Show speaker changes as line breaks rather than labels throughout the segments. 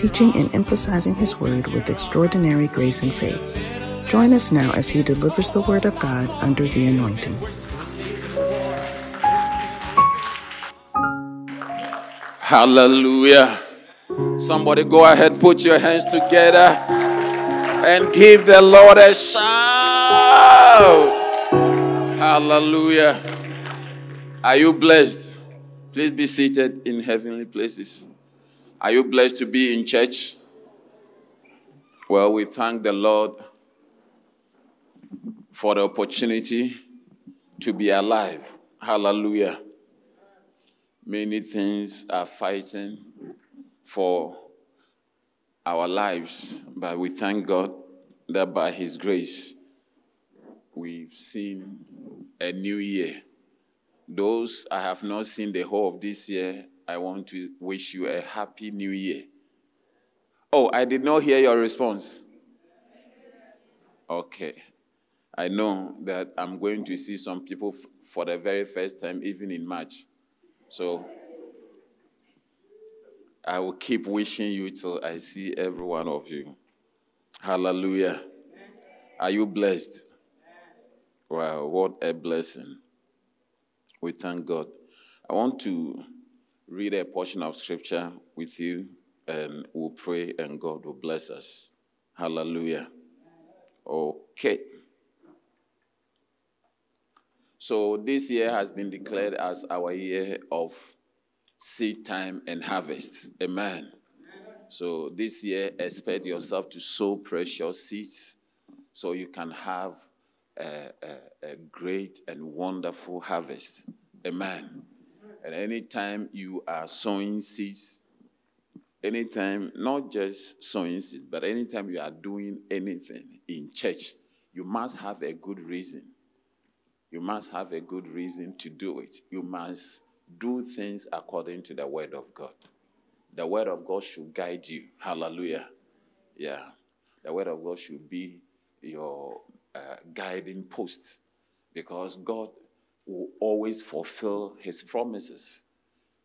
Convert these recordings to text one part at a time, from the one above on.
teaching and emphasizing his word with extraordinary grace and faith. Join us now as he delivers the word of God under the anointing.
Hallelujah. Somebody go ahead, put your hands together and give the Lord a shout. Hallelujah. Are you blessed? Please be seated in heavenly places. Are you blessed to be in church? Well, we thank the Lord for the opportunity to be alive. Hallelujah. Many things are fighting for our lives, but we thank God that by His grace, we've seen a new year. Those I have not seen the whole of this year, I want to wish you a happy new year. Oh, I did not hear your response. Okay. I know that I'm going to see some people f- for the very first time, even in March. So I will keep wishing you till I see every one of you. Hallelujah. Are you blessed? Wow, what a blessing. We thank God. I want to read a portion of scripture with you and we'll pray and God will bless us. Hallelujah. Okay. So this year has been declared as our year of seed time and harvest. Amen. So this year, expect yourself to sow precious seeds so you can have a, a, a great and wonderful harvest. Amen. And anytime you are sowing seeds, anytime, not just sowing seeds, but anytime you are doing anything in church, you must have a good reason. You must have a good reason to do it. You must do things according to the word of God. The word of God should guide you. Hallelujah. Yeah. The word of God should be your uh, guiding post because God will always fulfill his promises.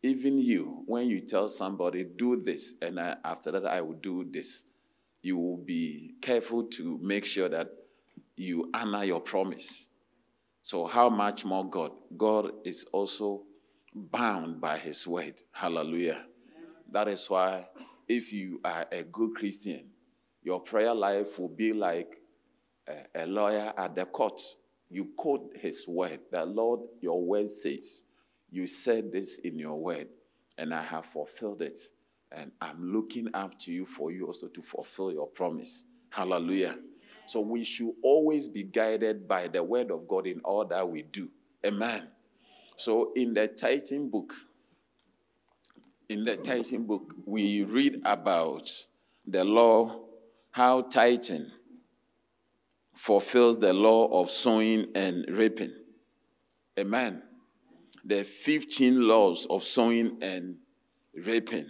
Even you, when you tell somebody, do this, and I, after that I will do this, you will be careful to make sure that you honor your promise. So, how much more God? God is also bound by his word. Hallelujah. That is why, if you are a good Christian, your prayer life will be like a, a lawyer at the court. You quote his word. The Lord, your word says, You said this in your word, and I have fulfilled it. And I'm looking up to you for you also to fulfill your promise. Hallelujah. So we should always be guided by the word of God in all that we do. Amen. So in the tithing book, in the tithing book, we read about the law, how tithing fulfills the law of sowing and reaping. Amen. The 15 laws of sowing and reaping.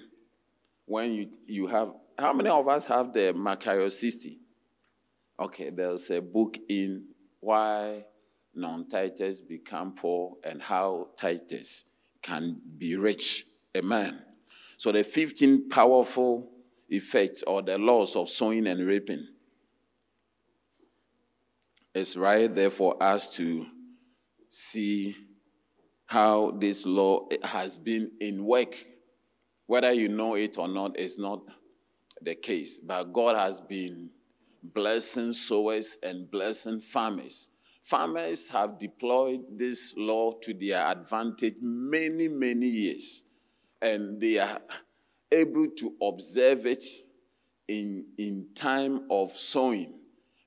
When you, you have, how many of us have the Maccario 60? Okay, there's a book in Why Non-Tithers Become Poor and How Tithers Can Be Rich. Amen. So the 15 powerful effects or the laws of sowing and reaping is right there for us to see how this law has been in work. Whether you know it or not is not the case, but God has been blessing sowers and blessing farmers. Farmers have deployed this law to their advantage many, many years, and they are able to observe it in, in time of sowing,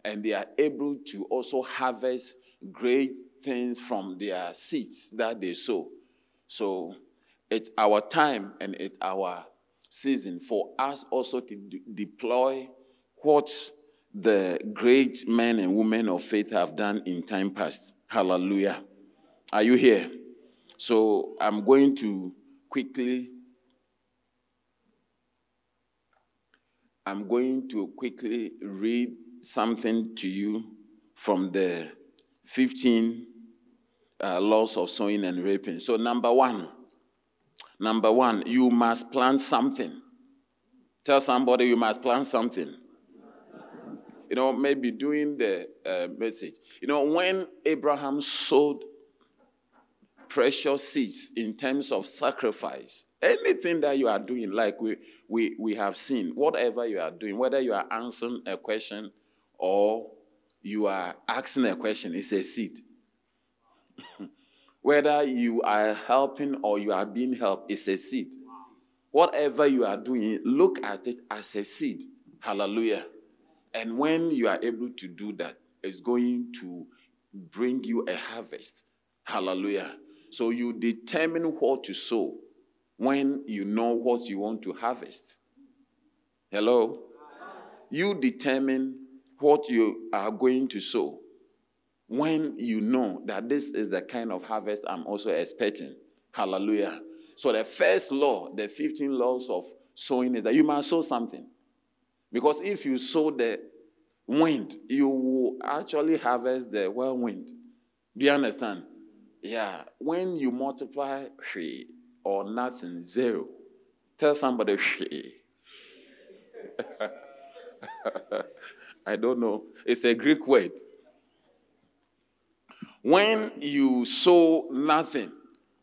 and they are able to also harvest great things from their seeds that they sow. So it's our time and it's our season for us also to de- deploy what the great men and women of faith have done in time past. Hallelujah. Are you here? So I'm going to quickly I'm going to quickly read something to you from the 15 uh, laws of sowing and reaping. So, number one, number one, you must plant something. Tell somebody you must plant something. You know, maybe doing the uh, message. You know, when Abraham sowed precious seeds in terms of sacrifice, anything that you are doing, like we, we, we have seen, whatever you are doing, whether you are answering a question or you are asking a question, it's a seed. whether you are helping or you are being helped, it's a seed. Whatever you are doing, look at it as a seed. Hallelujah. And when you are able to do that, it's going to bring you a harvest. Hallelujah. So you determine what to sow when you know what you want to harvest. Hello? You determine what you are going to sow when you know that this is the kind of harvest I'm also expecting. Hallelujah. So the first law, the 15 laws of sowing is that you must sow something. Because if you sow the wind, you will actually harvest the whirlwind. Do you understand? Yeah. When you multiply she or nothing, zero. Tell somebody. I don't know. It's a Greek word. When you sow nothing,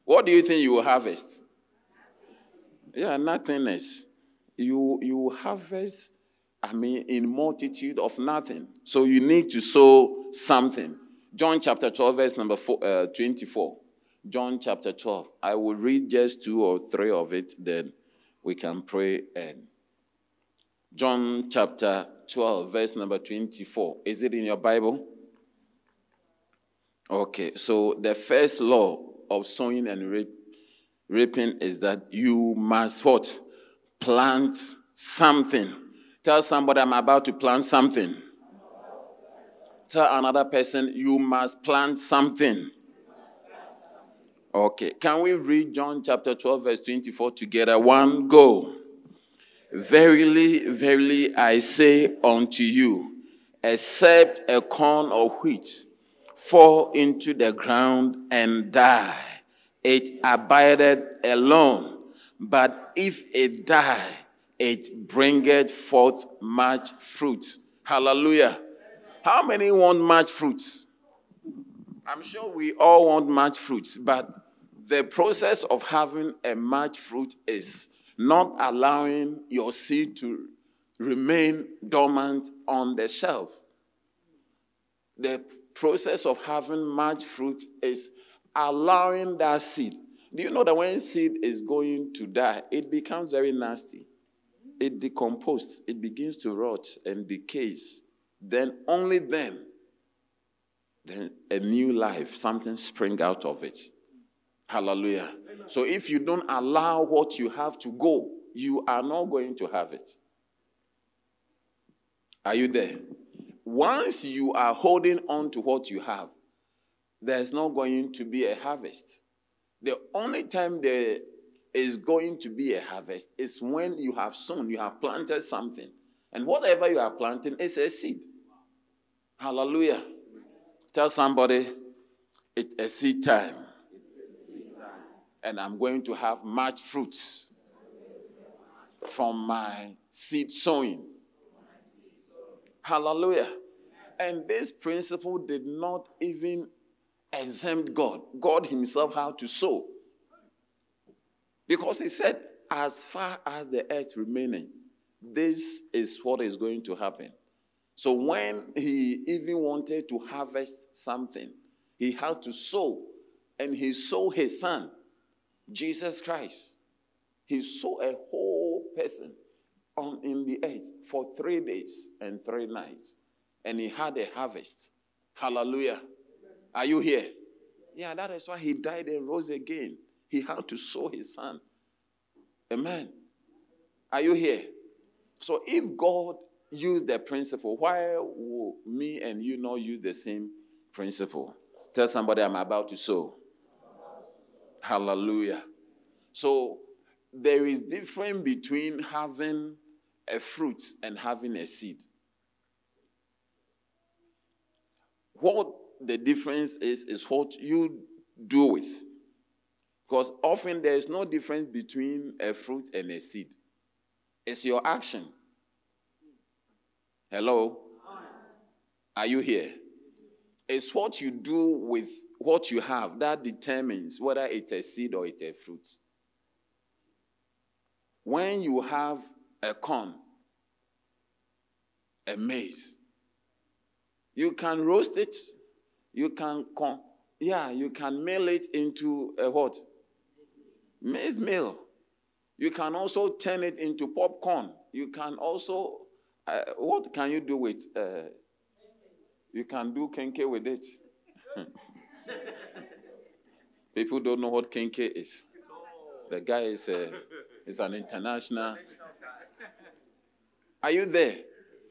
what do you think you will harvest? Yeah, nothingness. You you harvest, I mean, in multitude of nothing. So you need to sow something. John chapter 12, verse number four, uh, 24. John chapter 12. I will read just two or three of it, then we can pray. And John chapter 12, verse number 24. Is it in your Bible? Okay, so the first law of sowing and reaping is that you must what? Plant something. Tell somebody I'm about to plant something. Tell another person you must plant something. Okay, can we read John chapter 12, verse 24 together? One go. Verily, verily, I say unto you, except a corn of wheat fall into the ground and die, it abideth alone. But if it die, it bringeth forth much fruit. Hallelujah. How many want much fruits? I'm sure we all want much fruits, but the process of having a much fruit is not allowing your seed to remain dormant on the shelf. The process of having much fruit is allowing that seed. Do you know that when seed is going to die, it becomes very nasty? It decomposes, it begins to rot and decays. Then, only then, then a new life, something spring out of it. Hallelujah. So if you don't allow what you have to go, you are not going to have it. Are you there? Once you are holding on to what you have, there's not going to be a harvest. The only time there is going to be a harvest is when you have sown, you have planted something. And whatever you are planting is a seed. Hallelujah. Tell somebody it's a seed time and I'm going to have much fruits from my seed sowing. Hallelujah. And this principle did not even exempt God. God Himself had to sow. Because He said, as far as the earth remaining, this is what is going to happen. So when He even wanted to harvest something, He had to sow. And He sowed His Son. Jesus Christ. He saw a whole person on in the earth for three days and three nights, and he had a harvest. Hallelujah. Are you here? Yeah, that is why he died and rose again. He had to sow his son. Amen. Are you here? So if God used the principle, why will me and you not use the same principle? Tell somebody I'm about to sow. Hallelujah. So there is difference between having a fruit and having a seed. What the difference is, is what you do with. Because often there is no difference between a fruit and a seed. It's your action. Hello? Are you here? It's what you do with what you have that determines whether it's a seed or it's a fruit. When you have a corn, a maize, you can roast it, you can, con- yeah, you can mill it into a what? Maize meal. You can also turn it into popcorn. You can also, uh, what can you do with? Uh, you can do kenkey with it. People don't know what kenkey is. The guy is, uh, is an international. Are you there?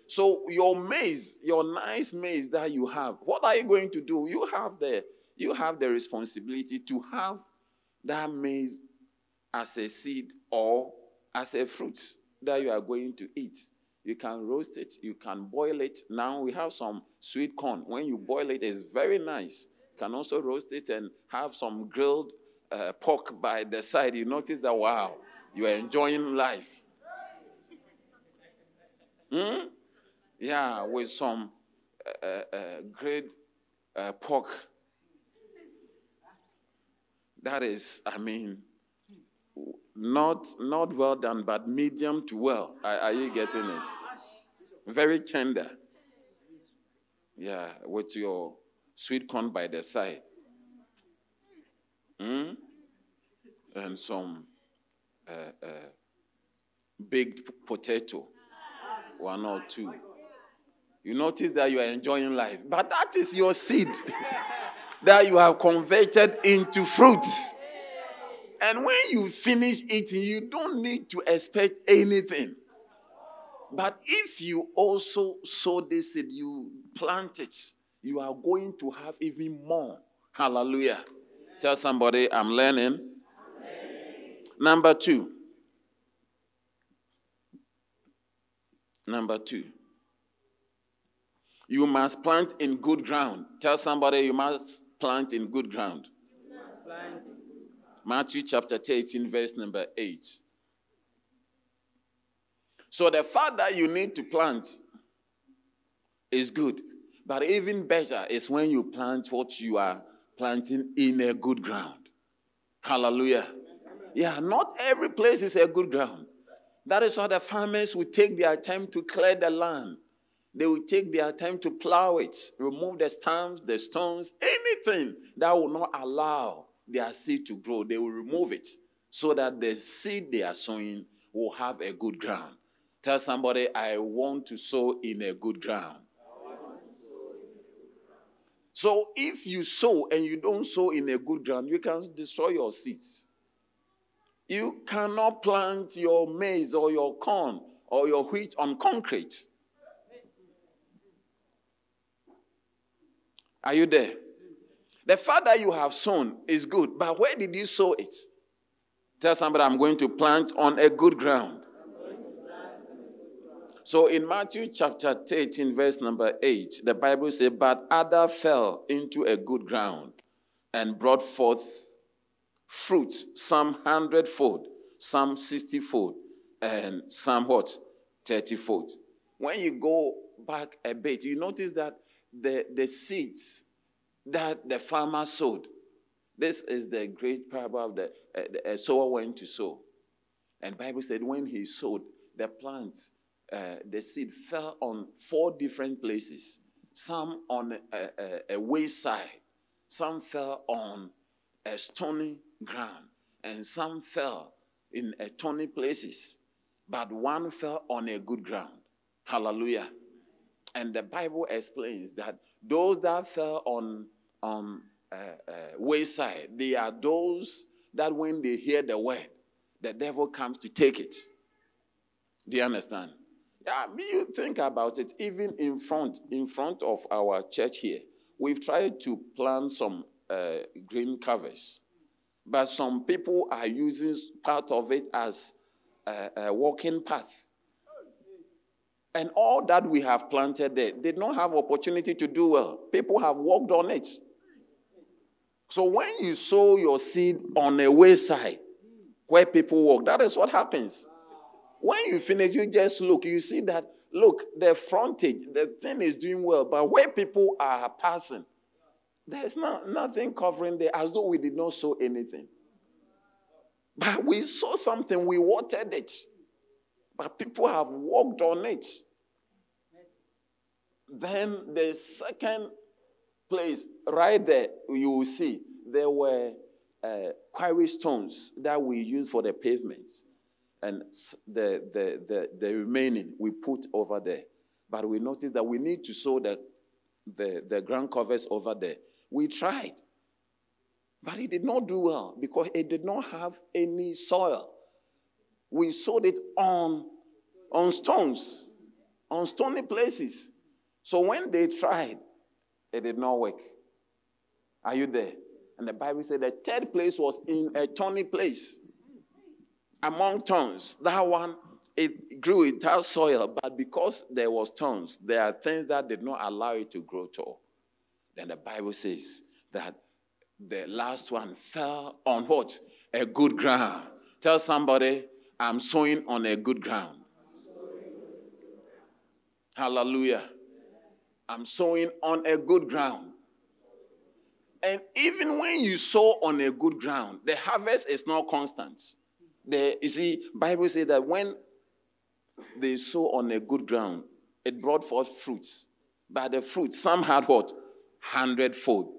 So your maize, your nice maize that you have, what are you going to do? You have the you have the responsibility to have that maize as a seed or as a fruit that you are going to eat. You can roast it, you can boil it. Now we have some sweet corn. When you boil it, it's very nice. You can also roast it and have some grilled uh, pork by the side. You notice that, wow, you are enjoying life. Hmm? Yeah, with some uh, uh, grilled uh, pork. That is, I mean, not, not well done, but medium to well. Are, are you getting it? Very tender. Yeah, with your sweet corn by the side. Mm? And some uh, uh, baked potato, one or two. You notice that you are enjoying life, but that is your seed that you have converted into fruits. And when you finish eating, you don't need to expect anything. But if you also sow this seed, you plant it, you are going to have even more. Hallelujah. Tell somebody, I'm learning. Learning. Number two. Number two. You must plant in good ground. Tell somebody you must plant in good ground. Matthew chapter 18, verse number 8. So the fact that you need to plant is good. But even better is when you plant what you are planting in a good ground. Hallelujah. Yeah, not every place is a good ground. That is why the farmers will take their time to clear the land. They will take their time to plow it, remove the stumps, the stones, anything that will not allow their seed to grow, they will remove it so that the seed they are sowing will have a good ground. Tell somebody, I want to sow in a good ground. So if you sow and you don't sow in a good ground, you can destroy your seeds. You cannot plant your maize or your corn or your wheat on concrete. Are you there? The fact that you have sown is good, but where did you sow it? Tell somebody, I'm going to plant on a good ground. So in Matthew chapter 13, verse number 8, the Bible says, But other fell into a good ground and brought forth fruit, some hundredfold, some sixtyfold, and some what? Thirtyfold. When you go back a bit, you notice that the, the seeds that the farmer sowed. This is the great parable of the, uh, the uh, sower went to sow. And Bible said when he sowed, the plant, uh, the seed fell on four different places. Some on a, a, a wayside, some fell on a stony ground, and some fell in a thorny places. But one fell on a good ground. Hallelujah. And the Bible explains that those that fell on um, uh, uh, wayside, they are those that when they hear the word, the devil comes to take it. Do you understand? Yeah, you think about it, even in front, in front of our church here, we've tried to plant some uh, green covers, but some people are using part of it as a, a walking path. And all that we have planted there did not have opportunity to do well. People have walked on it. So when you sow your seed on a wayside where people walk, that is what happens. When you finish, you just look, you see that, look, the frontage, the thing is doing well, but where people are passing, there's not, nothing covering there as though we did not sow anything. But we saw something, we watered it. But people have walked on it. Then the second place, right there, you will see there were uh, quarry stones that we use for the pavements. And the, the, the, the remaining we put over there. But we noticed that we need to sow the, the, the ground covers over there. We tried. But it did not do well because it did not have any soil. We sowed it on, on stones, on stony places. So when they tried, it did not work. Are you there? And the Bible said the third place was in a thorny place among thorns. That one, it grew, in has soil, but because there was thorns, there are things that did not allow it to grow tall. Then the Bible says that the last one fell on what? A good ground. Tell somebody, I'm sowing on a good ground. Hallelujah. I'm sowing on a good ground. And even when you sow on a good ground, the harvest is not constant. The, you see, Bible says that when they sow on a good ground, it brought forth fruits. But the fruit, some had what? Hundredfold.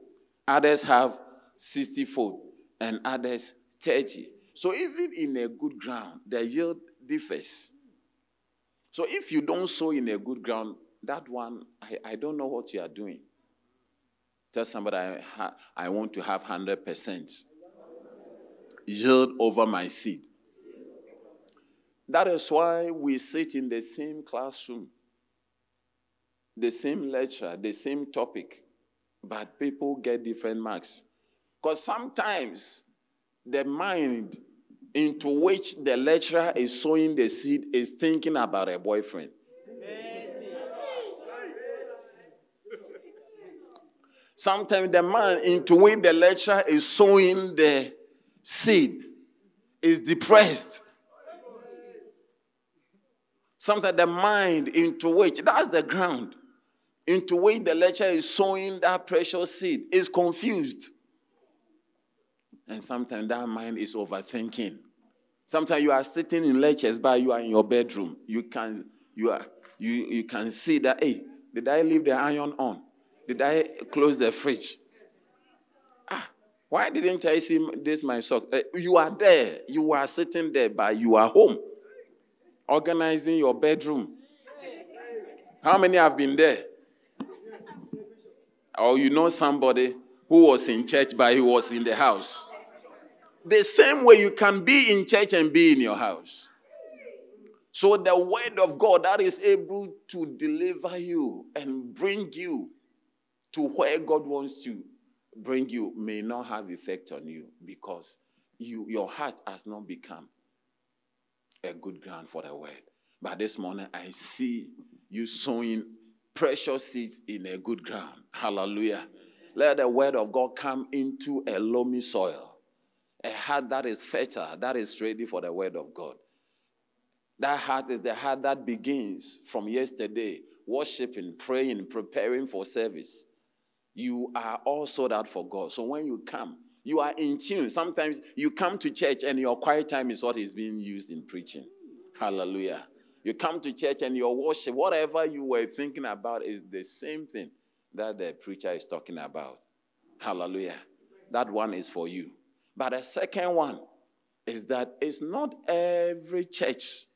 Others have sixtyfold. And others thirty. So even in a good ground, the yield differs. So if you don't sow in a good ground, that one, I, I don't know what you are doing. Tell somebody I, ha, I want to have 100% yield over my seed. That is why we sit in the same classroom, the same lecture, the same topic, but people get different marks. Because sometimes the mind into which the lecturer is sowing the seed is thinking about a boyfriend. Sometimes the man into which the lecturer is sowing the seed is depressed. Sometimes the mind into which, that's the ground, into which the lecturer is sowing that precious seed is confused. And sometimes that mind is overthinking. Sometimes you are sitting in lectures, but you are in your bedroom. You can, you are, you, you can see that, hey, did I leave the iron on? Did I close the fridge? Ah, why didn't I see this my sock? Uh, you are there. You are sitting there, but you are home. Organizing your bedroom. How many have been there? Or you know somebody who was in church, but he was in the house. The same way you can be in church and be in your house. So the word of God that is able to deliver you and bring you to where God wants to bring you may not have effect on you because you, your heart has not become a good ground for the word. But this morning I see you sowing precious seeds in a good ground. Hallelujah. Let the word of God come into a loamy soil, a heart that is fertile, that is ready for the word of God. That heart is the heart that begins from yesterday, worshiping, praying, preparing for service you are all sold out for God. So when you come, you are in tune. Sometimes you come to church and your quiet time is what is being used in preaching. Hallelujah. You come to church and your worship, whatever you were thinking about, is the same thing that the preacher is talking about. Hallelujah. That one is for you. But the second one is that it's not every church,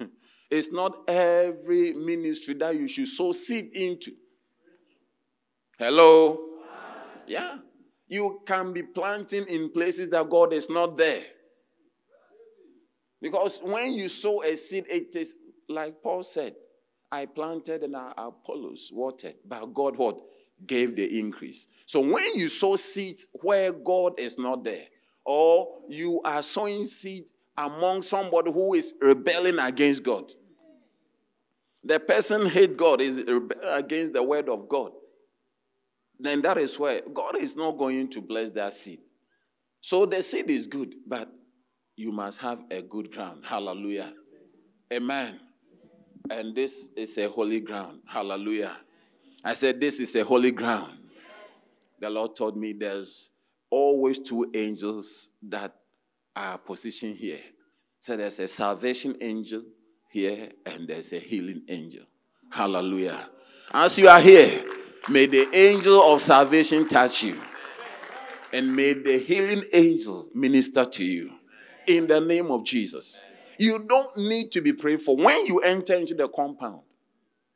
it's not every ministry that you should sow seed into. Hello? Yeah. You can be planting in places that God is not there. Because when you sow a seed, it is like Paul said, I planted and Apollos watered, but God what? Gave the increase. So when you sow seeds where God is not there, or you are sowing seed among somebody who is rebelling against God, the person hate God is against the word of God, then that is where God is not going to bless that seed. So the seed is good, but you must have a good ground. Hallelujah. Amen. And this is a holy ground. Hallelujah. I said, This is a holy ground. The Lord told me there's always two angels that are positioned here. So there's a salvation angel here and there's a healing angel. Hallelujah. As you are here, may the angel of salvation touch you. And may the healing angel minister to you. In the name of Jesus. You don't need to be prayed for. When you enter into the compound,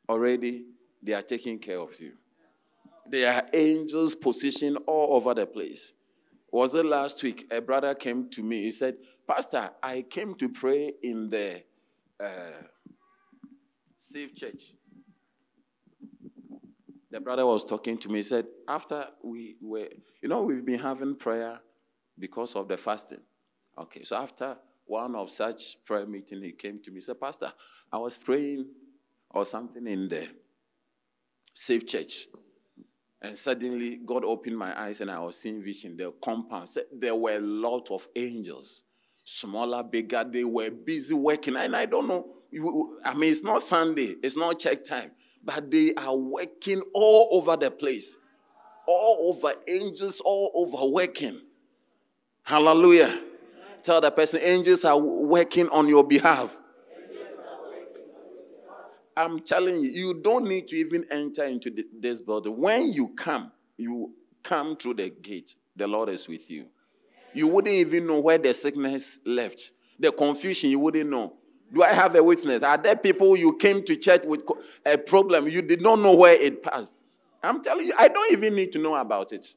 already they are taking care of you. There are angels positioned all over the place. Was it last week? A brother came to me. He said, Pastor, I came to pray in the uh, Safe Church. The brother was talking to me. He said, After we were, you know, we've been having prayer because of the fasting. Okay, so after one of such prayer meeting, he came to me. He said, Pastor, I was praying or something in the safe church. And suddenly God opened my eyes and I was seeing vision. The compound said there were a lot of angels, smaller, bigger. They were busy working. And I don't know. I mean, it's not Sunday, it's not check time, but they are working all over the place. All over angels, all over working. Hallelujah. Tell the person, angels are working on your behalf. I'm telling you, you don't need to even enter into this building. When you come, you come through the gate, the Lord is with you. You wouldn't even know where the sickness left. The confusion, you wouldn't know. Do I have a witness? Are there people you came to church with a problem, you did not know where it passed? I'm telling you, I don't even need to know about it.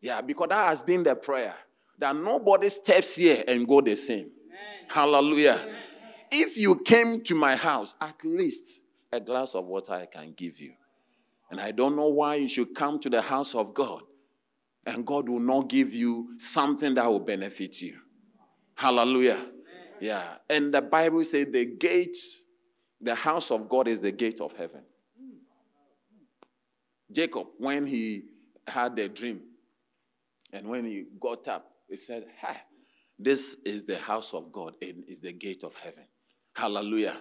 Yeah, because that has been the prayer that nobody steps here and go the same. Amen. Hallelujah. Amen. If you came to my house, at least a glass of water I can give you. And I don't know why you should come to the house of God and God will not give you something that will benefit you. Hallelujah. Yeah. And the Bible says the gate, the house of God is the gate of heaven. Jacob, when he had a dream and when he got up, he said, Ha, this is the house of God and is the gate of heaven. Hallelujah.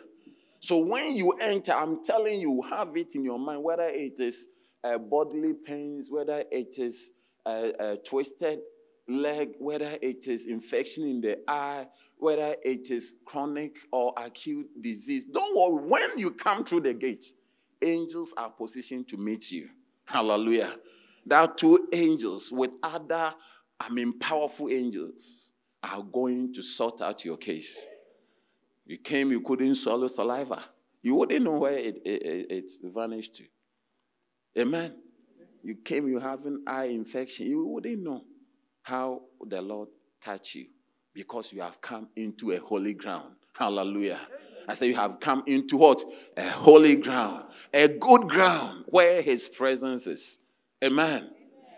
So when you enter, I'm telling you, have it in your mind, whether it is uh, bodily pains, whether it is a, a twisted leg, whether it is infection in the eye, whether it is chronic or acute disease. Don't worry. When you come through the gate, angels are positioned to meet you. Hallelujah. There are two angels with other I mean, powerful angels are going to sort out your case. You came, you couldn't swallow saliva. You wouldn't know where it, it, it vanished to. Amen. You came, you have an eye infection. You wouldn't know how the Lord touched you because you have come into a holy ground. Hallelujah. I say you have come into what? A holy ground, a good ground where his presence is. Amen.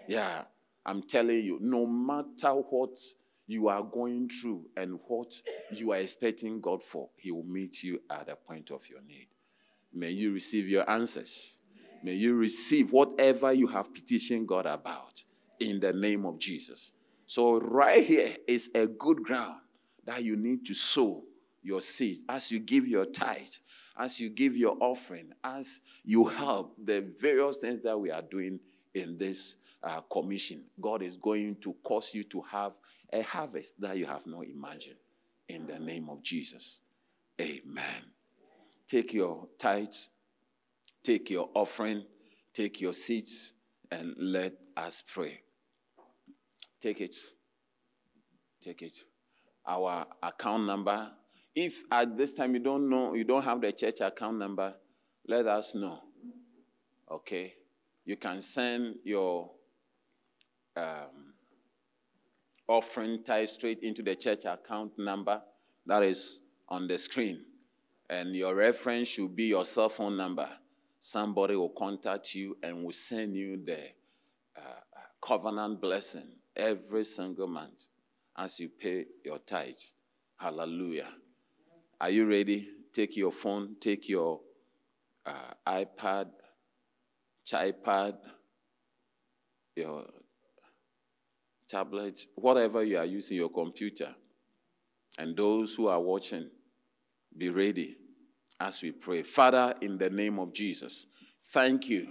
Yeah. I'm telling you, no matter what you are going through and what you are expecting God for, He will meet you at the point of your need. May you receive your answers. May you receive whatever you have petitioned God about in the name of Jesus. So, right here is a good ground that you need to sow your seed as you give your tithe, as you give your offering, as you help the various things that we are doing in this uh, commission, God is going to cause you to have a harvest that you have not imagined. In the name of Jesus. Amen. Take your tithe, take your offering, take your seeds, and let us pray. Take it. Take it. Our account number. If at this time you don't know, you don't have the church account number, let us know. Okay? You can send your um, offering tied straight into the church account number that is on the screen. And your reference should be your cell phone number. Somebody will contact you and will send you the uh, covenant blessing every single month as you pay your tithe. Hallelujah. Are you ready? Take your phone, take your uh, iPad, iPad, your tablet, whatever you are using, your computer. And those who are watching, be ready as we pray. Father, in the name of Jesus, thank you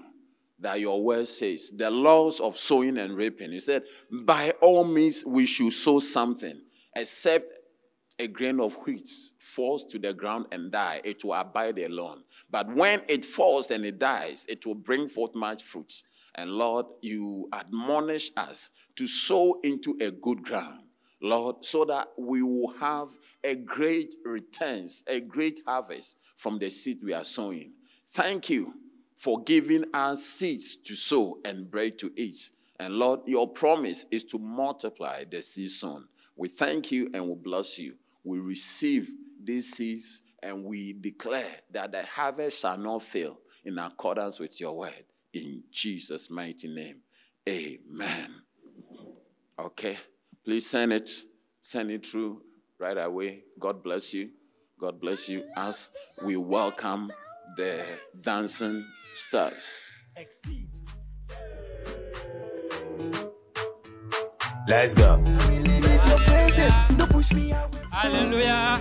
that your word says the laws of sowing and reaping. He said, by all means, we should sow something, except a grain of wheat falls to the ground and die, it will abide alone. But when it falls and it dies, it will bring forth much fruits. And Lord, you admonish us to sow into a good ground. Lord, so that we will have a great returns, a great harvest from the seed we are sowing. Thank you for giving us seeds to sow and bread to eat. And Lord, your promise is to multiply the seed sown. We thank you and we bless you. We receive these seeds and we declare that the harvest shall not fail in accordance with your word. In Jesus' mighty name. Amen. Okay. Please send it. Send it through right away. God bless you. God bless you as we welcome the dancing stars.
Let's go.
Hallelujah.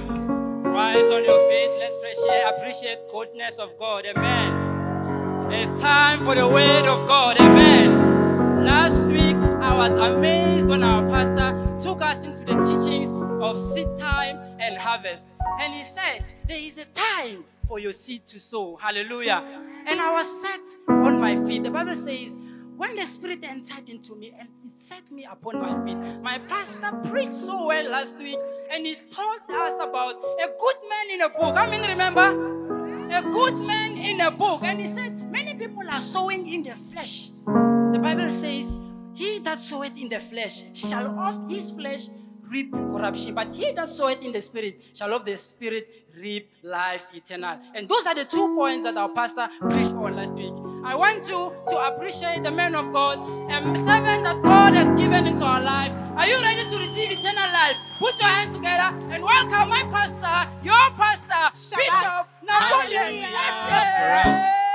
Rise on your feet. Let's appreciate, appreciate goodness of God. Amen. It's time for the word of God. Amen. Last week, I was amazed when our pastor took us into the teachings of seed time and harvest. And he said, There is a time for your seed to sow. Hallelujah. And I was set on my feet. The Bible says, when the Spirit entered into me and He set me upon my feet, my pastor preached so well last week and he told us about a good man in a book. I mean, remember? A good man in a book. And he said, Many people are sowing in the flesh. The Bible says, He that soweth in the flesh shall of his flesh reap corruption. But he that soweth in the spirit shall of the spirit reap life eternal. And those are the two points that our pastor preached on last week. I want you to appreciate the man of God, a servant that God has given into our life. Are you ready to receive eternal life? Put your hands together and welcome my pastor, your pastor, Bishop Napoleon.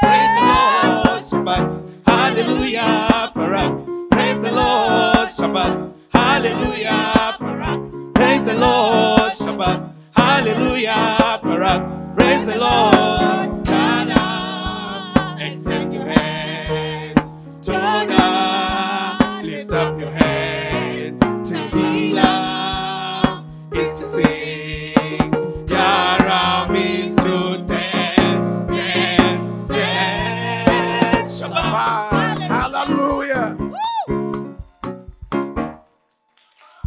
Praise the Lord, Shabbat. Hallelujah, Barak. Praise the Lord, Shabbat. Hallelujah, Barak. Praise the Lord, Shabbat. Hallelujah, Barak. Praise the Lord. Ghana, extend your hand. Tona,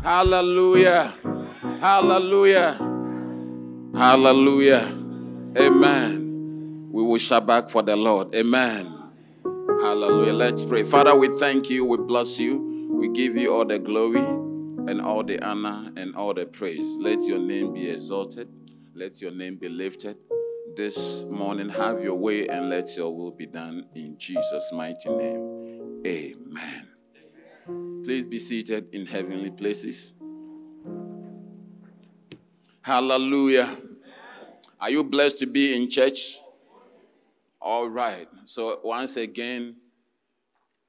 Hallelujah.
Hallelujah. Hallelujah. Amen. We will Shabbat for the Lord. Amen. Hallelujah. Let's pray. Father, we thank you. We bless you. We give you all the glory and all the honor and all the praise. Let your name be exalted. Let your name be lifted. This morning, have your way and let your will be done in Jesus' mighty name. Amen. Please be seated in heavenly places. Hallelujah. Are you blessed to be in church? All right. So, once again,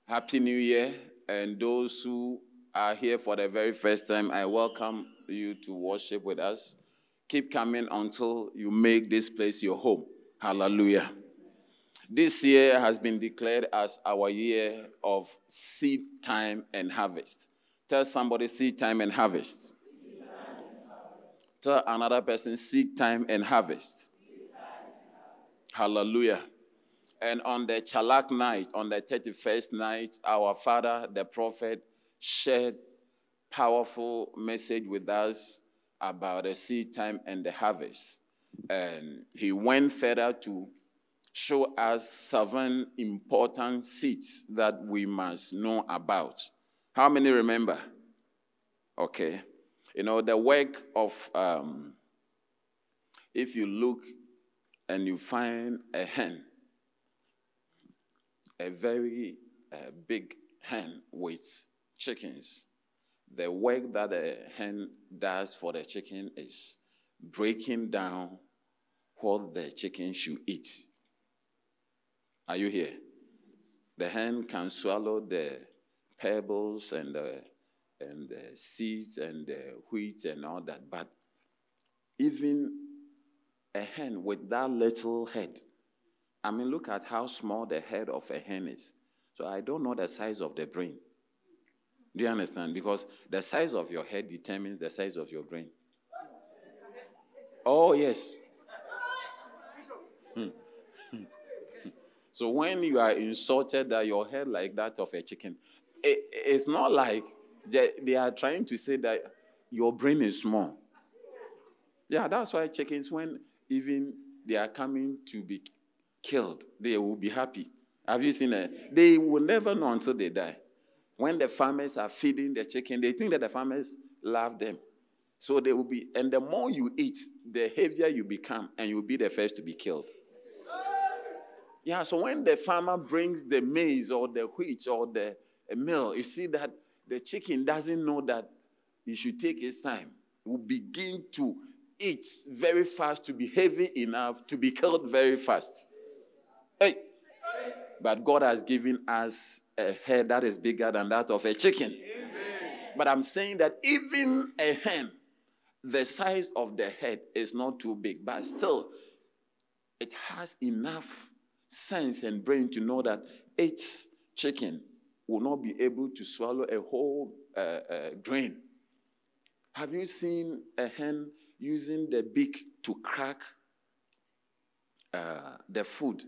Happy New Year. And those who are here for the very first time, I welcome you to worship with us. Keep coming until you make this place your home. Hallelujah. This year has been declared as our year of seed time and harvest. Tell somebody seed time and harvest. Tell another person seed time and harvest. Hallelujah. And on the Chalak night, on the 31st night, our father, the prophet, shared powerful message with us about the seed time and the harvest. And he went further to show us seven important seeds that we must know about. How many remember? Okay. You know, the work of, um, if you look and you find a hen, a very uh, big hen with chickens, the work that a hen does for the chicken is breaking down what the chicken should eat. Are you here? The hen can swallow the pebbles and the, and the seeds and the wheat and all that, but even a hen with that little head, I mean, look at how small the head of a hen is. So I don't know the size of the brain. Do you understand? Because the size of your head determines the size of your brain. Oh, yes. Hmm. So when you are insulted that your head like that of a chicken, it, it's not like they, they are trying to say that your brain is small. Yeah, that's why chickens, when even they are coming to be killed, they will be happy. Have you seen it? They will never know until they die. When the farmers are feeding the chicken, they think that the farmers love them. So they will be, and the more you eat, the heavier you become, and you'll be the first to be killed. Yeah, so when the farmer brings the maize or the wheat or the meal, you see that the chicken doesn't know that he should take his time. He will begin to eat very fast to be heavy enough to be killed very fast. Hey. But God has given us a head that is bigger than that of a chicken. Amen. But I'm saying that even a hen, the size of the head is not too big, but still, it has enough sense and brain to know that its chicken will not be able to swallow a whole uh, uh, grain. Have you seen a hen using the beak to crack uh, the food,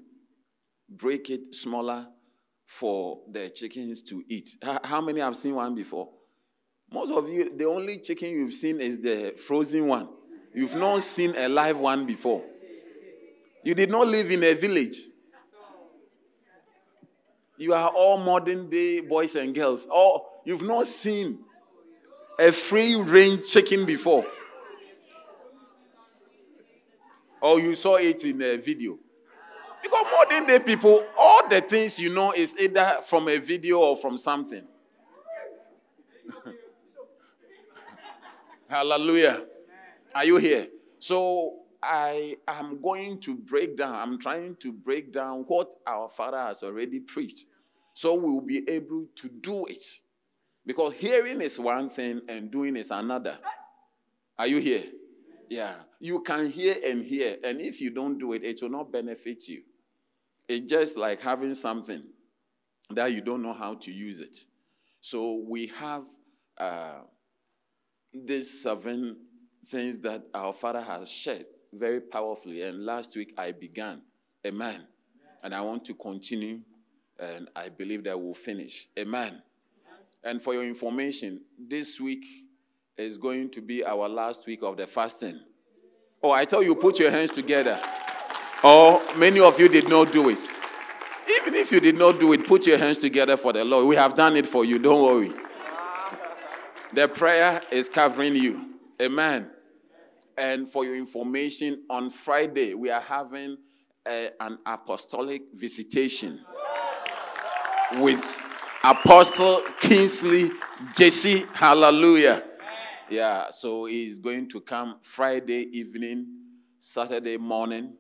break it smaller for the chickens to eat. How many have seen one before? Most of you, the only chicken you've seen is the frozen one. You've not seen a live one before. You did not live in a village. You are all modern day boys and girls. Oh, you've not seen a free range chicken before. Or you saw it in a video. Because modern day people, all the things you know is either from a video or from something. Hallelujah. Are you here? So I am going to break down, I'm trying to break down what our Father has already preached. So we will be able to do it. Because hearing is one thing and doing is another. Are you here? Yeah. You can hear and hear, and if you don't do it, it will not benefit you. It's just like having something that you don't know how to use it. So we have uh, these seven things that our Father has shared very powerfully. And last week I began. Amen. And I want to continue, and I believe that we'll finish. Amen. And for your information, this week is going to be our last week of the fasting. Oh, I tell you, put your hands together. Oh, many of you did not do it. Even if you did not do it, put your hands together for the Lord. We have done it for you. Don't worry. The prayer is covering you. Amen. And for your information, on Friday, we are having a, an apostolic visitation with Apostle Kingsley Jesse. Hallelujah. Yeah, so he's going to come Friday evening, Saturday morning,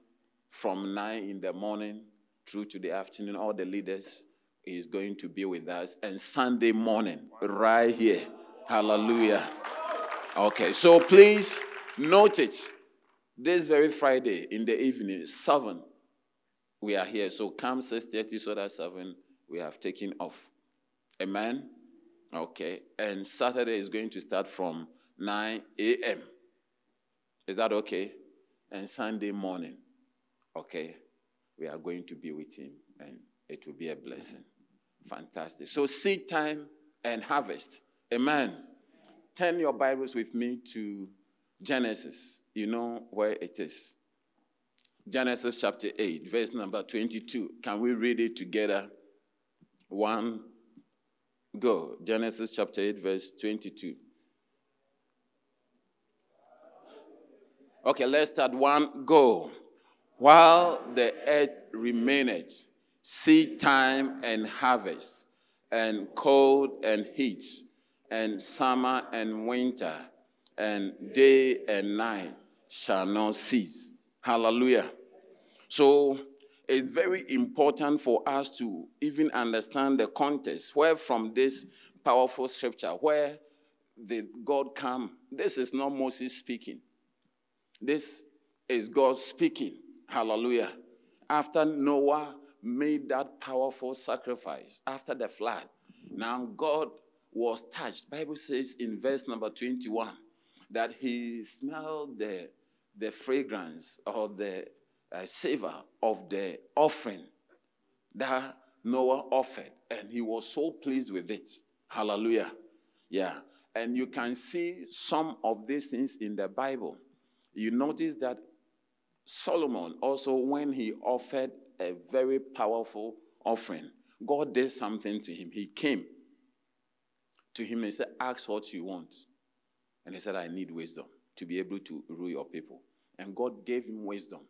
from 9 in the morning through to the afternoon. All the leaders is going to be with us. And Sunday morning, right here. Hallelujah. Okay, so please note it. This very Friday in the evening, 7, we are here. So come 6.30 so that 7, we have taken off. Amen? Okay. And Saturday is going to start from 9 a.m. Is that okay? And Sunday morning, okay, we are going to be with him and it will be a blessing. Fantastic. So, seed time and harvest. Amen. Turn your Bibles with me to Genesis. You know where it is. Genesis chapter 8, verse number 22. Can we read it together? One, go. Genesis chapter 8, verse 22. Okay, let's start one. Go. while the earth remaineth, seed time and harvest, and cold and heat, and summer and winter, and day and night shall not cease. Hallelujah. So it's very important for us to even understand the context where from this powerful scripture where did God come? This is not Moses speaking. This is God speaking. Hallelujah. After Noah made that powerful sacrifice after the flood, now God was touched. Bible says in verse number 21 that he smelled the, the fragrance or the uh, savor of the offering that Noah offered, and he was so pleased with it. Hallelujah. Yeah. And you can see some of these things in the Bible. You notice that Solomon also, when he offered a very powerful offering, God did something to him. He came to him and said, Ask what you want. And he said, I need wisdom to be able to rule your people. And God gave him wisdom.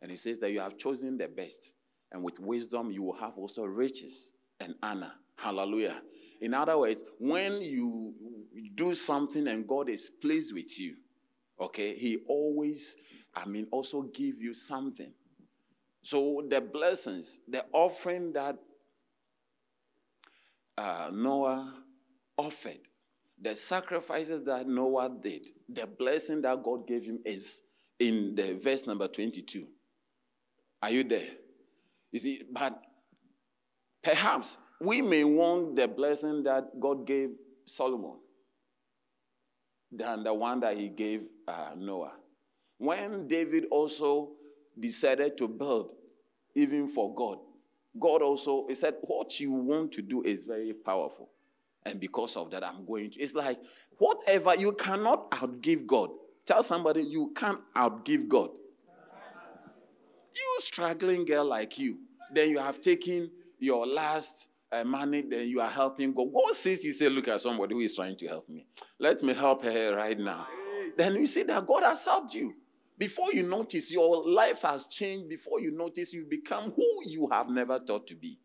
And he says that you have chosen the best. And with wisdom, you will have also riches and honor. Hallelujah. In other words, when you do something and God is pleased with you, okay, He always, I mean, also give you something. So the blessings, the offering that uh, Noah offered, the sacrifices that Noah did, the blessing that God gave him is in the verse number 22. Are you there? You see, but perhaps we may want the blessing that God gave Solomon than the one that he gave uh, Noah. When David also decided to build, even for God, God also he said, What you want to do is very powerful. And because of that, I'm going to. It's like whatever you cannot outgive God. Tell somebody you can't outgive God. You struggling girl like you, then you have taken your last uh, money, then you are helping God. God says you say, look at somebody who is trying to help me. Let me help her right now. Then you see that God has helped you. Before you notice, your life has changed. Before you notice, you've become who you have never thought to be.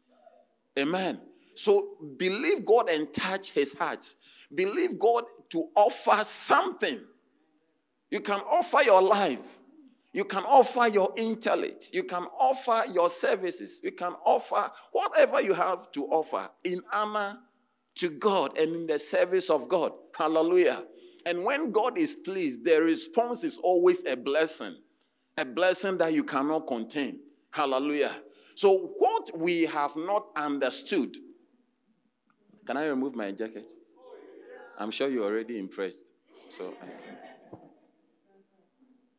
Amen. So believe God and touch his heart. Believe God to offer something. You can offer your life. You can offer your intellect. You can offer your services. You can offer whatever you have to offer in honor to God and in the service of God. Hallelujah. And when God is pleased, the response is always a blessing, a blessing that you cannot contain. Hallelujah. So, what we have not understood, can I remove my jacket? I'm sure you're already impressed. So,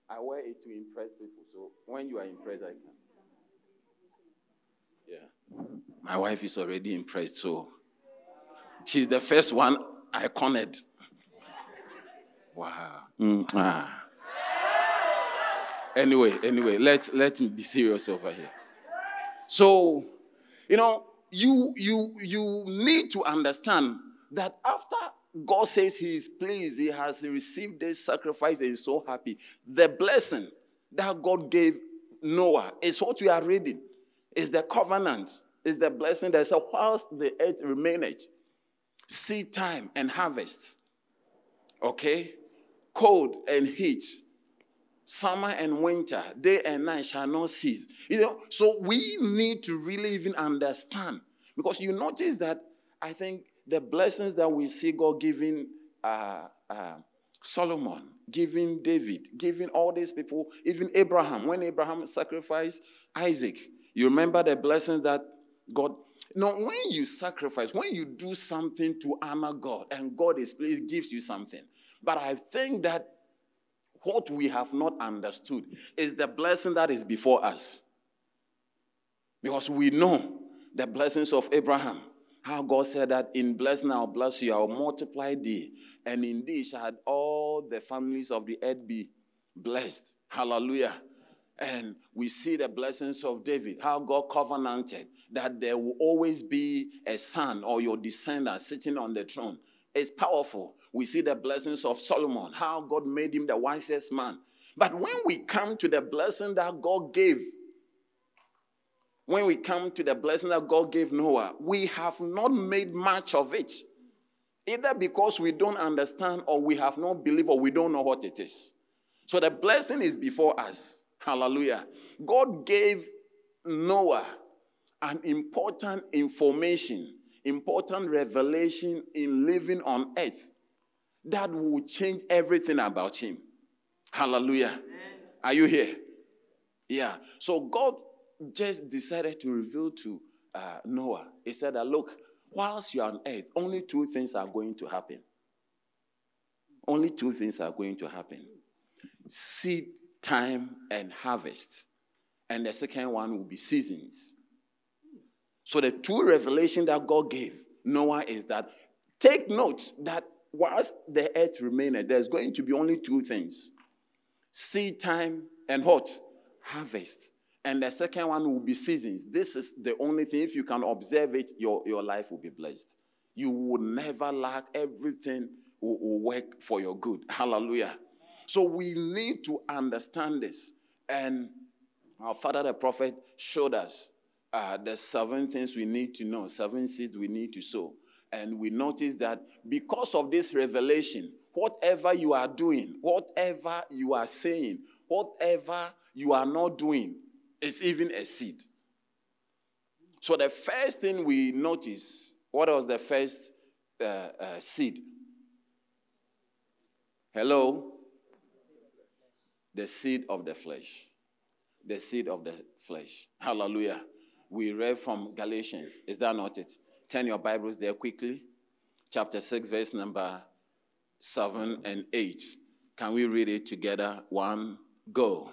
I wear it to impress people. So when you are impressed, I can. Yeah. My wife is already impressed, so she's the first one I cornered. Wow. Mm, ah. Anyway, anyway, let's let me be serious over here. So, you know, you you you need to understand that after God says he is pleased, he has received this sacrifice and is so happy. The blessing that God gave Noah is what we are reading. Is the covenant, is the blessing that says, whilst the earth remaineth, seed time and harvest. Okay? Cold and heat, summer and winter, day and night shall not cease. You know, so we need to really even understand because you notice that I think the blessings that we see God giving uh, uh, Solomon, giving David, giving all these people, even Abraham, when Abraham sacrificed Isaac, you remember the blessings that God. Now, when you sacrifice, when you do something to honor God and God is pleased, gives you something. But I think that what we have not understood is the blessing that is before us. Because we know the blessings of Abraham, how God said that in blessing I'll bless you, I'll multiply thee, and indeed shall all the families of the earth be blessed. Hallelujah. And we see the blessings of David, how God covenanted that there will always be a son or your descendant sitting on the throne. It's powerful. We see the blessings of Solomon, how God made him the wisest man. But when we come to the blessing that God gave when we come to the blessing that God gave Noah, we have not made much of it. Either because we don't understand or we have not believed or we don't know what it is. So the blessing is before us. Hallelujah. God gave Noah an important information, important revelation in living on earth that will change everything about him. Hallelujah. Amen. Are you here? Yeah. So God just decided to reveal to uh, Noah. He said that, look, whilst you are on earth, only two things are going to happen. Only two things are going to happen seed time and harvest. And the second one will be seasons. So the two revelation that God gave Noah is that take note that whilst the earth remaineth, there's going to be only two things seed time and what? Harvest. And the second one will be seasons. This is the only thing, if you can observe it, your, your life will be blessed. You will never lack, everything will, will work for your good. Hallelujah. So we need to understand this. And our father, the prophet, showed us uh, the seven things we need to know, seven seeds we need to sow. And we notice that because of this revelation, whatever you are doing, whatever you are saying, whatever you are not doing, is even a seed. So the first thing we notice, what was the first uh, uh, seed? Hello? The seed of the flesh. The seed of the flesh. Hallelujah. We read from Galatians. Is that not it? Turn your Bibles there quickly. Chapter 6, verse number 7 and 8. Can we read it together? One, go.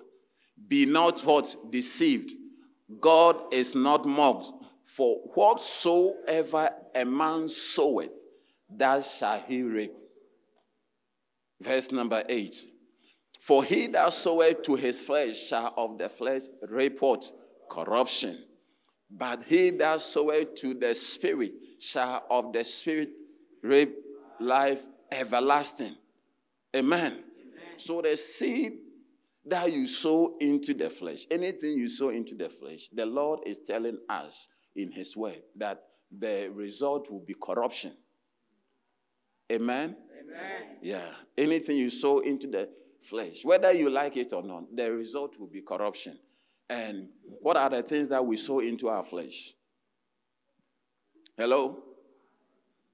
Be not what deceived. God is not mocked. For whatsoever a man soweth, that shall he reap. Verse number 8. For he that soweth to his flesh shall of the flesh reap? Corruption. But he that soweth to the Spirit shall of the Spirit reap life everlasting. Amen. Amen. So the seed that you sow into the flesh, anything you sow into the flesh, the Lord is telling us in His word that the result will be corruption. Amen? Amen. Yeah. Anything you sow into the flesh, whether you like it or not, the result will be corruption. And what are the things that we sow into our flesh? Hello?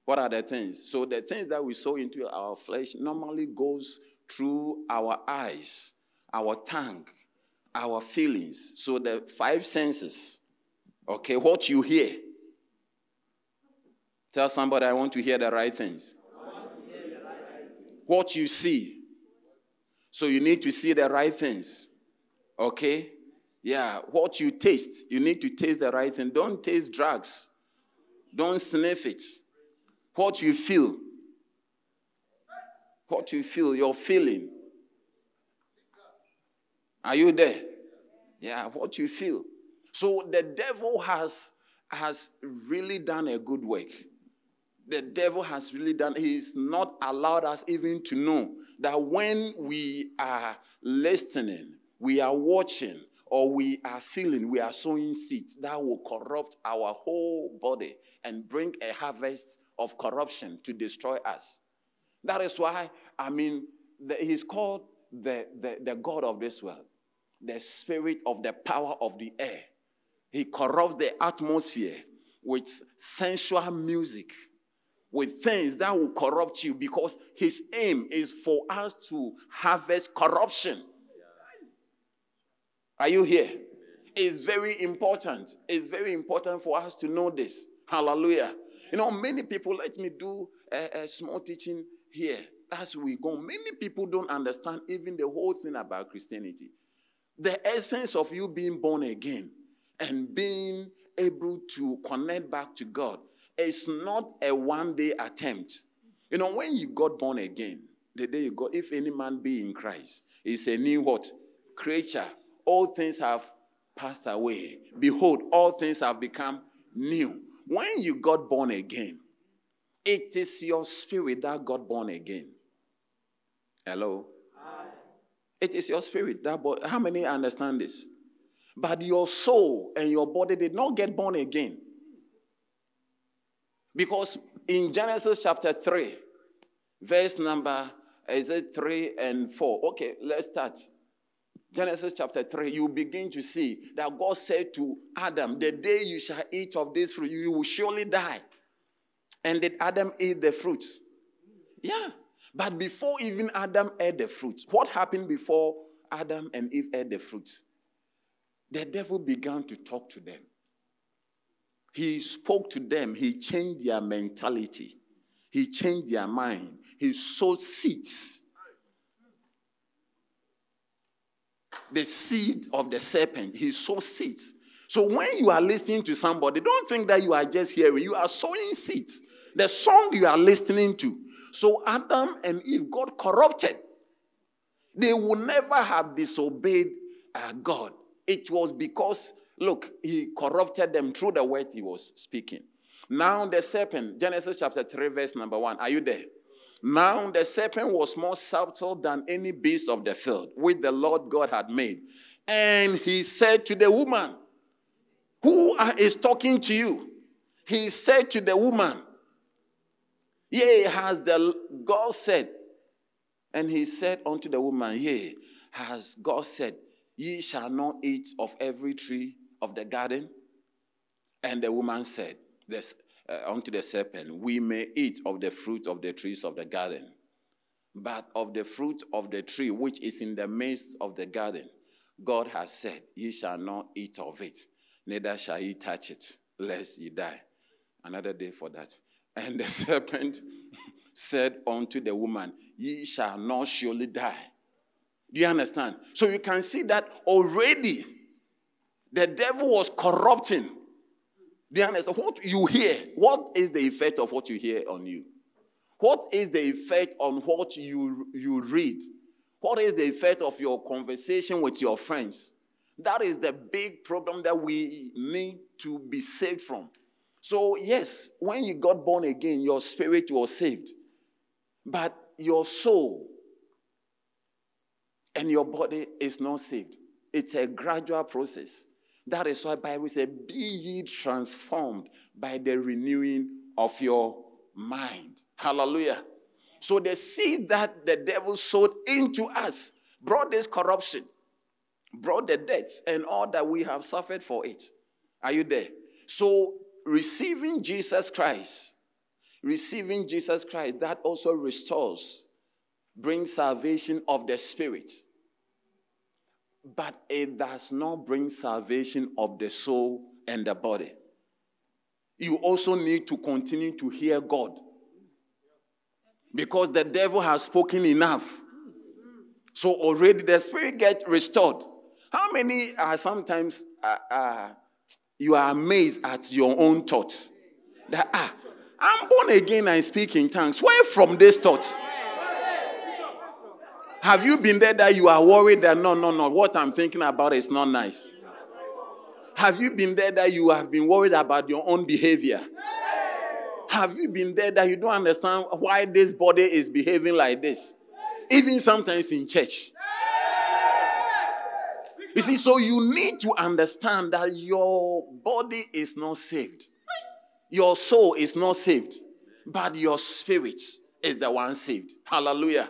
What are the things? So the things that we sow into our flesh normally goes through our eyes our tongue, our feelings. So the five senses. Okay, what you hear. Tell somebody, I want to hear the right things. What you see. So you need to see the right things. Okay? Yeah, what you taste. You need to taste the right thing. Don't taste drugs. Don't sniff it. What you feel. What you feel, your feeling. Are you there? Yeah, what you feel. So the devil has has really done a good work. The devil has really done, he's not allowed us even to know that when we are listening, we are watching, or we are feeling, we are sowing seeds that will corrupt our whole body and bring a harvest of corruption to destroy us. That is why, I mean, the, he's called the, the, the God of this world the spirit of the power of the air. He corrupts the atmosphere with sensual music, with things that will corrupt you because his aim is for us to harvest corruption. Are you here? It's very important. It's very important for us to know this. Hallelujah. You know, many people, let me do a, a small teaching here as we go. Many people don't understand even the whole thing about Christianity the essence of you being born again and being able to connect back to God is not a one day attempt. You know, when you got born again, the day you got, if any man be in Christ, is a new what? Creature. All things have passed away. Behold, all things have become new. When you got born again, it is your spirit that got born again. Hello? It is your spirit that How many understand this? But your soul and your body did not get born again. Because in Genesis chapter 3, verse number, is it 3 and 4? Okay, let's start. Genesis chapter 3, you begin to see that God said to Adam, The day you shall eat of this fruit, you will surely die. And did Adam eat the fruits? Yeah. But before even Adam ate the fruit, what happened before Adam and Eve ate the fruit? The devil began to talk to them. He spoke to them, he changed their mentality, he changed their mind, he sowed seeds. The seed of the serpent, he sows seeds. So when you are listening to somebody, don't think that you are just hearing, you are sowing seeds. The song you are listening to. So Adam and Eve got corrupted. They would never have disobeyed uh, God. It was because, look, he corrupted them through the word he was speaking. Now the serpent, Genesis chapter 3, verse number 1. Are you there? Now the serpent was more subtle than any beast of the field, which the Lord God had made. And he said to the woman, Who is talking to you? He said to the woman, Yea, has the God said, and he said unto the woman, Yea, has God said, Ye shall not eat of every tree of the garden? And the woman said this, uh, unto the serpent, We may eat of the fruit of the trees of the garden, but of the fruit of the tree which is in the midst of the garden, God has said, Ye shall not eat of it, neither shall ye touch it, lest ye die. Another day for that. And the serpent said unto the woman, Ye shall not surely die. Do you understand? So you can see that already the devil was corrupting. Do you? What you hear, what is the effect of what you hear on you? What is the effect on what you, you read? What is the effect of your conversation with your friends? That is the big problem that we need to be saved from. So, yes, when you got born again, your spirit was saved. But your soul and your body is not saved. It's a gradual process. That is why Bible says, Be ye transformed by the renewing of your mind. Hallelujah. So the seed that the devil sowed into us brought this corruption, brought the death, and all that we have suffered for it. Are you there? So receiving Jesus Christ, receiving Jesus Christ, that also restores, brings salvation of the spirit. But it does not bring salvation of the soul and the body. You also need to continue to hear God. Because the devil has spoken enough. So already the spirit gets restored. How many are sometimes uh, uh, you are amazed at your own thoughts. That, ah, I'm born again and speak in tongues. Where from these thoughts? Have you been there that you are worried that no, no, no, what I'm thinking about is not nice? Have you been there that you have been worried about your own behavior? Have you been there that you don't understand why this body is behaving like this? Even sometimes in church. You see, so you need to understand that your body is not saved, your soul is not saved, but your spirit is the one saved. Hallelujah.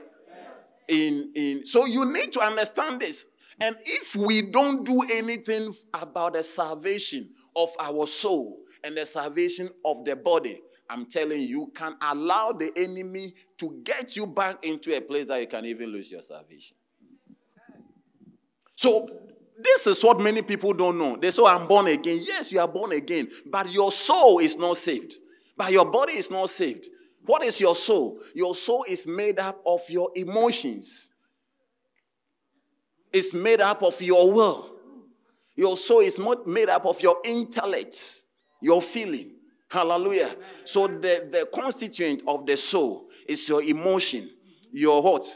In, in, so you need to understand this. And if we don't do anything about the salvation of our soul and the salvation of the body, I'm telling you, you can allow the enemy to get you back into a place that you can even lose your salvation. So this is what many people don't know. They say, oh, I'm born again. Yes, you are born again, but your soul is not saved. But your body is not saved. What is your soul? Your soul is made up of your emotions, it's made up of your will. Your soul is not made up of your intellect, your feeling. Hallelujah. So the, the constituent of the soul is your emotion, your what?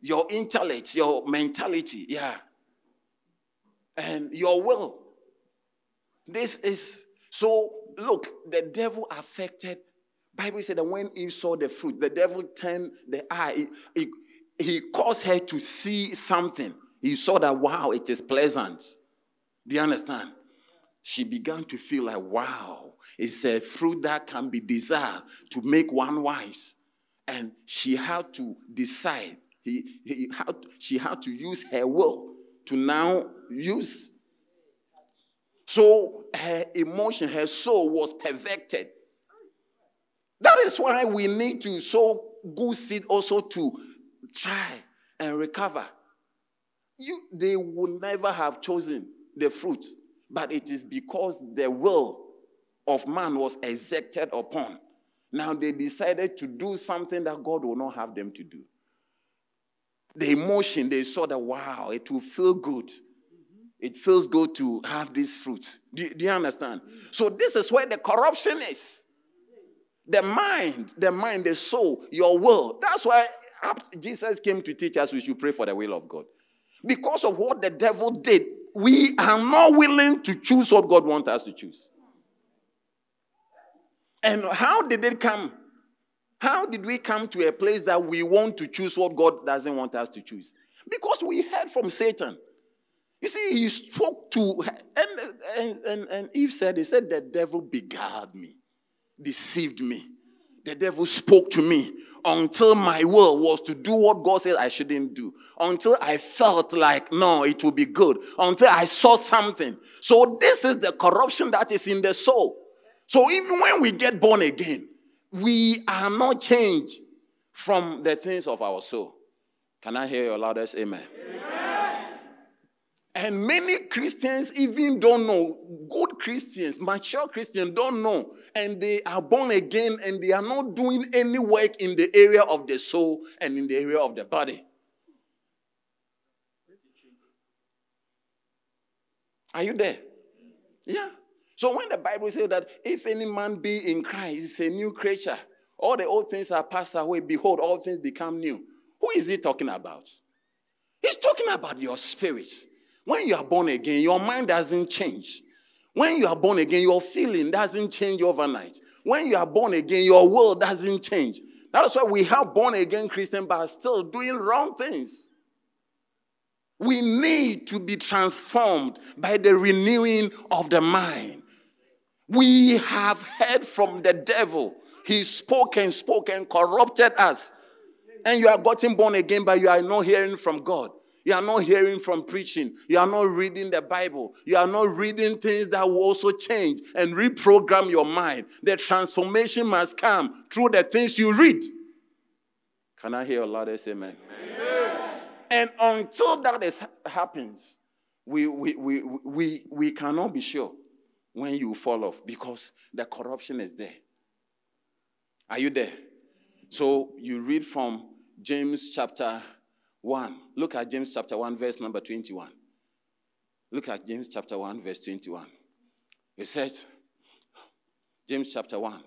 Your intellect, your mentality. Yeah and your will. This is so look, the devil affected. Bible said that when Eve saw the fruit, the devil turned the eye. He, he, he caused her to see something He saw that, wow, it is pleasant. Do you understand? She began to feel like, wow, it's a fruit that can be desired to make one wise. And she had to decide. He, he had, she had to use her will to now use. So her emotion, her soul was perfected. That is why we need to sow good seed also to try and recover. You, they would never have chosen the fruit, but it is because the will of man was exerted upon. Now they decided to do something that God will not have them to do. The emotion, they saw that, wow, it will feel good. It feels good to have these fruits. Do, do you understand? So, this is where the corruption is. The mind, the mind, the soul, your will. That's why Jesus came to teach us we should pray for the will of God. Because of what the devil did, we are not willing to choose what God wants us to choose. And how did it come? How did we come to a place that we want to choose what God doesn't want us to choose? Because we heard from Satan. You see, he spoke to, and, and, and, Eve said, He said, The devil beguiled me deceived me. The devil spoke to me until my will was to do what God said I shouldn't do. Until I felt like, no, it will be good. Until I saw something. So, this is the corruption that is in the soul. So, even when we get born again, we are not changed from the things of our soul. Can I hear your loudest amen? amen. And many Christians even don't know. Good Christians, mature Christians don't know. And they are born again and they are not doing any work in the area of the soul and in the area of the body. Are you there? Yeah. So when the Bible says that if any man be in Christ, he's a new creature. All the old things are passed away. Behold, all things become new. Who is he talking about? He's talking about your spirit. When you are born again, your mind doesn't change. When you are born again, your feeling doesn't change overnight. When you are born again, your will doesn't change. That's why we have born again Christians, but are still doing wrong things. We need to be transformed by the renewing of the mind. We have heard from the devil. He spoke and spoke and corrupted us. And you are gotten born again, but you are not hearing from God. You are not hearing from preaching. You are not reading the Bible. You are not reading things that will also change and reprogram your mind. The transformation must come through the things you read. Can I hear a loud amen? amen? And until that is, happens, we, we, we, we, we cannot be sure when you fall off because the corruption is there. Are you there? So you read from James chapter 1. Look at James chapter 1, verse number 21. Look at James chapter 1, verse 21. It says, James chapter 1,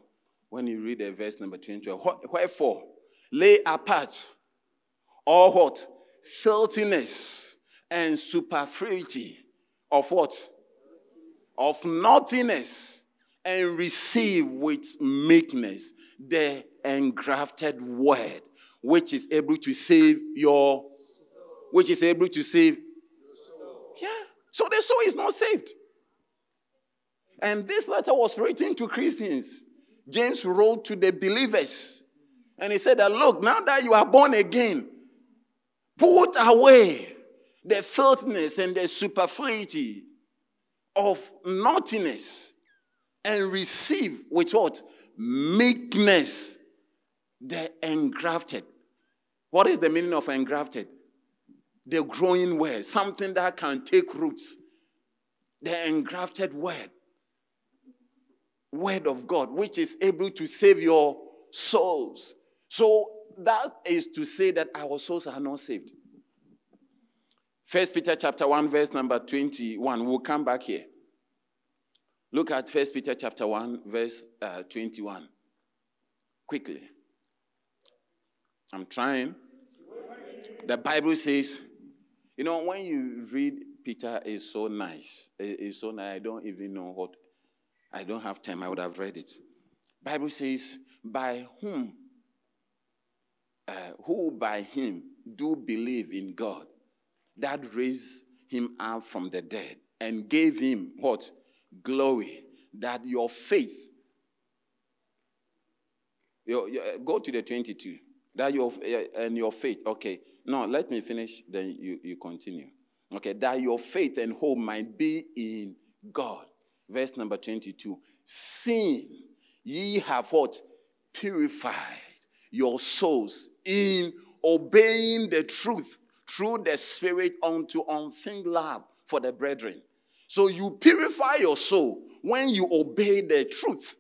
when you read the verse number 21, wherefore lay apart all what? Filthiness and superfluity of what? Of nothingness and receive with meekness the engrafted word which is able to save your, which is able to save. Yeah. So the soul is not saved. And this letter was written to Christians. James wrote to the believers. And he said that, look, now that you are born again, put away the filthiness and the superfluity of naughtiness and receive with what? Meekness, the engrafted. What is the meaning of engrafted? The growing word, something that can take roots. The engrafted word. Word of God, which is able to save your souls. So that is to say that our souls are not saved. First Peter chapter 1, verse number 21. We'll come back here. Look at First Peter chapter 1, verse uh, 21. Quickly. I'm trying. The Bible says, you know, when you read Peter, is so nice. It's so nice. I don't even know what. I don't have time. I would have read it. Bible says, by whom, uh, who by him do believe in God that raised him up from the dead and gave him what? Glory. That your faith, your, your- go to the 22. That your, and your faith, okay. No, let me finish, then you, you continue. Okay, that your faith and hope might be in God. Verse number 22. Seeing ye have what? Purified your souls in obeying the truth through the Spirit unto unfeigned love for the brethren. So you purify your soul when you obey the truth.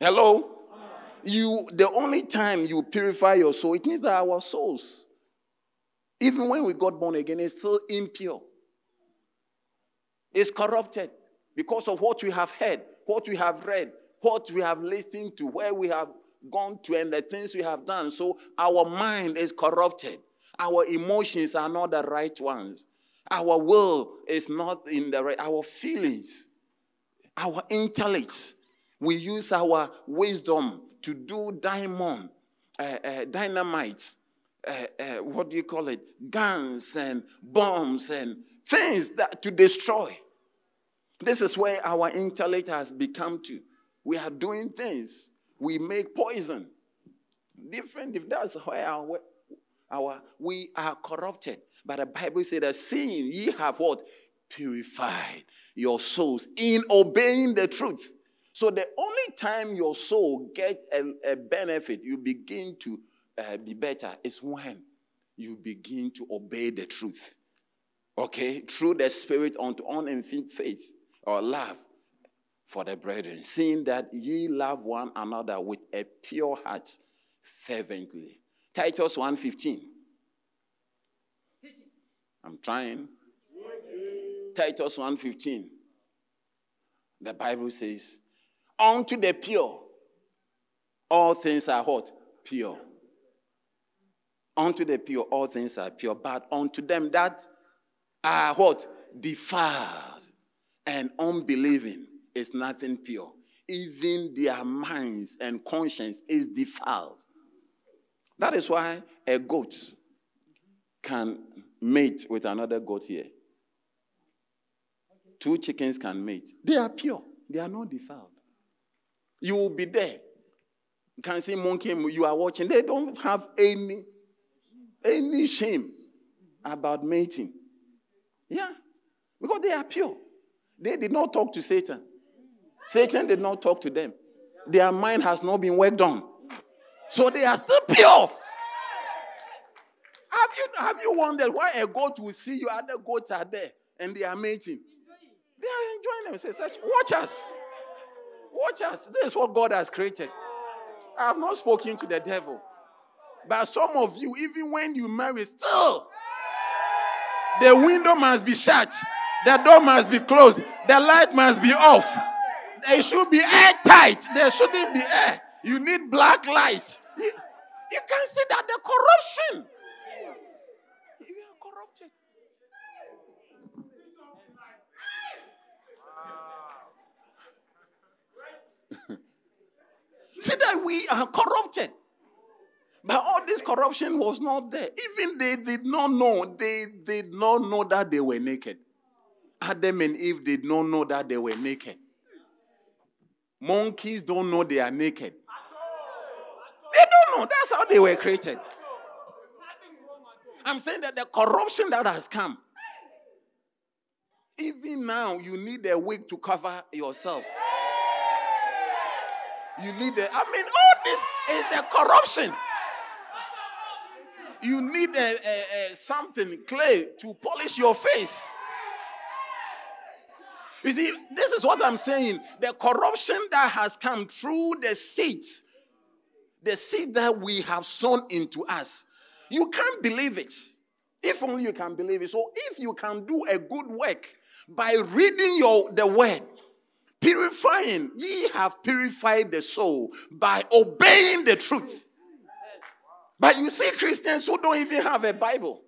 Hello? You the only time you purify your soul, it means that our souls, even when we got born again, is still impure. It's corrupted because of what we have heard, what we have read, what we have listened to, where we have gone to, and the things we have done. So our mind is corrupted. Our emotions are not the right ones. Our will is not in the right, our feelings, our intellect. We use our wisdom to do diamond, uh, uh, dynamite, uh, uh, what do you call it? Guns and bombs and things that to destroy. This is where our intellect has become to. We are doing things. We make poison. Different if that's where our, our we are corrupted. But the Bible said that seeing ye have what? Purified your souls in obeying the truth. So the only time your soul gets a, a benefit, you begin to uh, be better, is when you begin to obey the truth. Okay? Through the Spirit unto unfeigned faith or love for the brethren, seeing that ye love one another with a pure heart fervently. Titus 1:15. I'm trying. Titus 1:15. The Bible says, Unto the pure, all things are what? Pure. Unto the pure, all things are pure. But unto them that are what? Defiled and unbelieving is nothing pure. Even their minds and conscience is defiled. That is why a goat can mate with another goat here. Two chickens can mate. They are pure, they are not defiled. You will be there. You can see monkey, you are watching. They don't have any, any shame about mating. Yeah, because they are pure. They did not talk to Satan. Satan did not talk to them. Their mind has not been worked on. So they are still pure. Have you, have you wondered why a goat will see you, other goats are there, and they are mating? They are enjoying themselves. Watch us. Watch us. This is what God has created. I have not spoken to the devil. But some of you, even when you marry, still, the window must be shut, the door must be closed, the light must be off. They should be airtight. There shouldn't be air. You need black light. You, you can see that the corruption. You are corrupted. See that we are corrupted. But all this corruption was not there. Even they did not know. They did not know that they were naked. Adam and Eve did not know that they were naked. Monkeys don't know they are naked. They don't know. That's how they were created. I'm saying that the corruption that has come, even now, you need a wig to cover yourself. You need a, I mean, all this is the corruption. You need a, a- a- something, clay, to polish your face. You see, this is what I'm saying. The corruption that has come through the seeds, the seed that we have sown into us. You can't believe it. If only you can believe it. So if you can do a good work by reading your the word, purifying, ye have purified the soul by obeying the truth. But you see Christians who don't even have a Bible.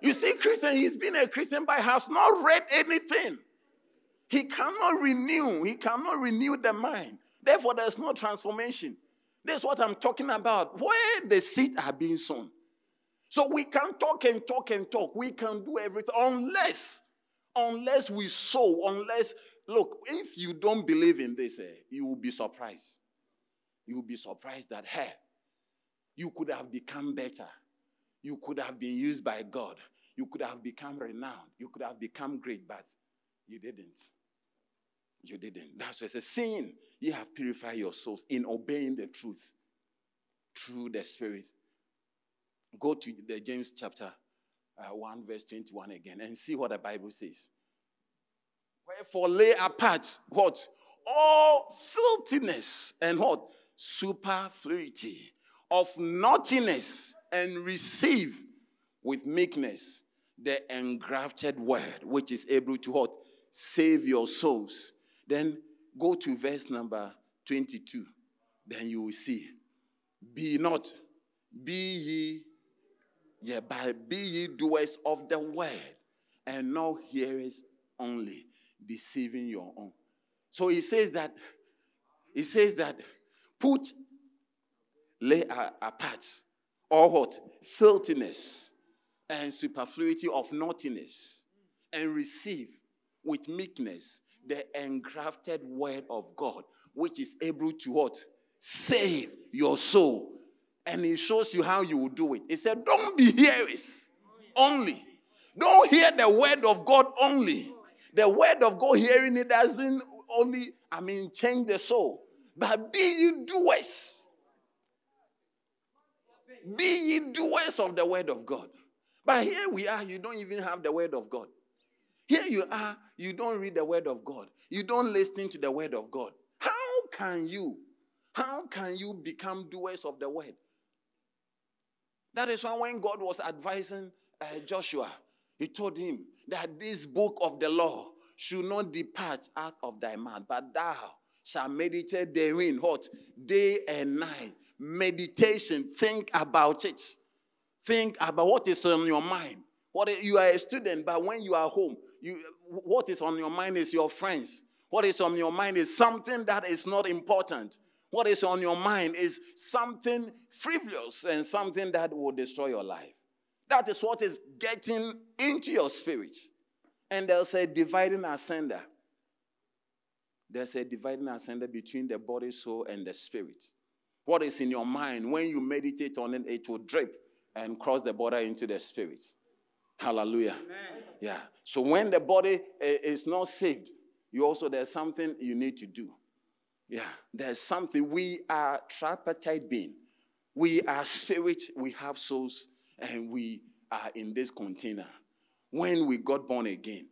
You see, Christian, he's been a Christian but has not read anything. He cannot renew, he cannot renew the mind. Therefore, there's no transformation. That's what I'm talking about. Where the seed are being sown. So we can talk and talk and talk. We can do everything unless, unless we sow, unless, look, if you don't believe in this, eh, you will be surprised. You will be surprised that, hey, you could have become better. You could have been used by God. You could have become renowned. You could have become great, but you didn't. You didn't. That's why it says, Sin, you have purified your souls in obeying the truth through the Spirit. Go to the James chapter uh, 1, verse 21 again, and see what the Bible says. Wherefore lay apart what? All filthiness and what? Superfluity of naughtiness, and receive with meekness the engrafted word, which is able to what? Save your souls. Then go to verse number 22. Then you will see. Be not, be ye but be ye doers of the word and not hearers only, deceiving your own. So he says that, he says that put, lay apart all what? Filthiness and superfluity of naughtiness and receive with meekness the engrafted word of God, which is able to what? Save your soul and he shows you how you will do it. He said, Don't be hearers only. Don't hear the word of God only. The word of God, hearing it doesn't only, I mean, change the soul, but be ye doers. Be ye doers of the word of God. But here we are, you don't even have the word of God. Here you are, you don't read the word of God. You don't listen to the word of God. How can you? How can you become doers of the word? That is why when God was advising uh, Joshua, he told him that this book of the law should not depart out of thy mouth, but thou shalt meditate therein, what? Day and night. Meditation, think about it. Think about what is on your mind. What you are a student, but when you are home, you, what is on your mind is your friends. What is on your mind is something that is not important. What is on your mind is something frivolous and something that will destroy your life. That is what is getting into your spirit. And there's a dividing ascender. There's a dividing ascender between the body, soul, and the spirit. What is in your mind, when you meditate on it, it will drip and cross the border into the spirit. Hallelujah. Amen. Yeah. So when the body eh, is not saved, you also, there's something you need to do. Yeah, there's something. We are tripartite being. We are spirit, we have souls, and we are in this container. When we got born again,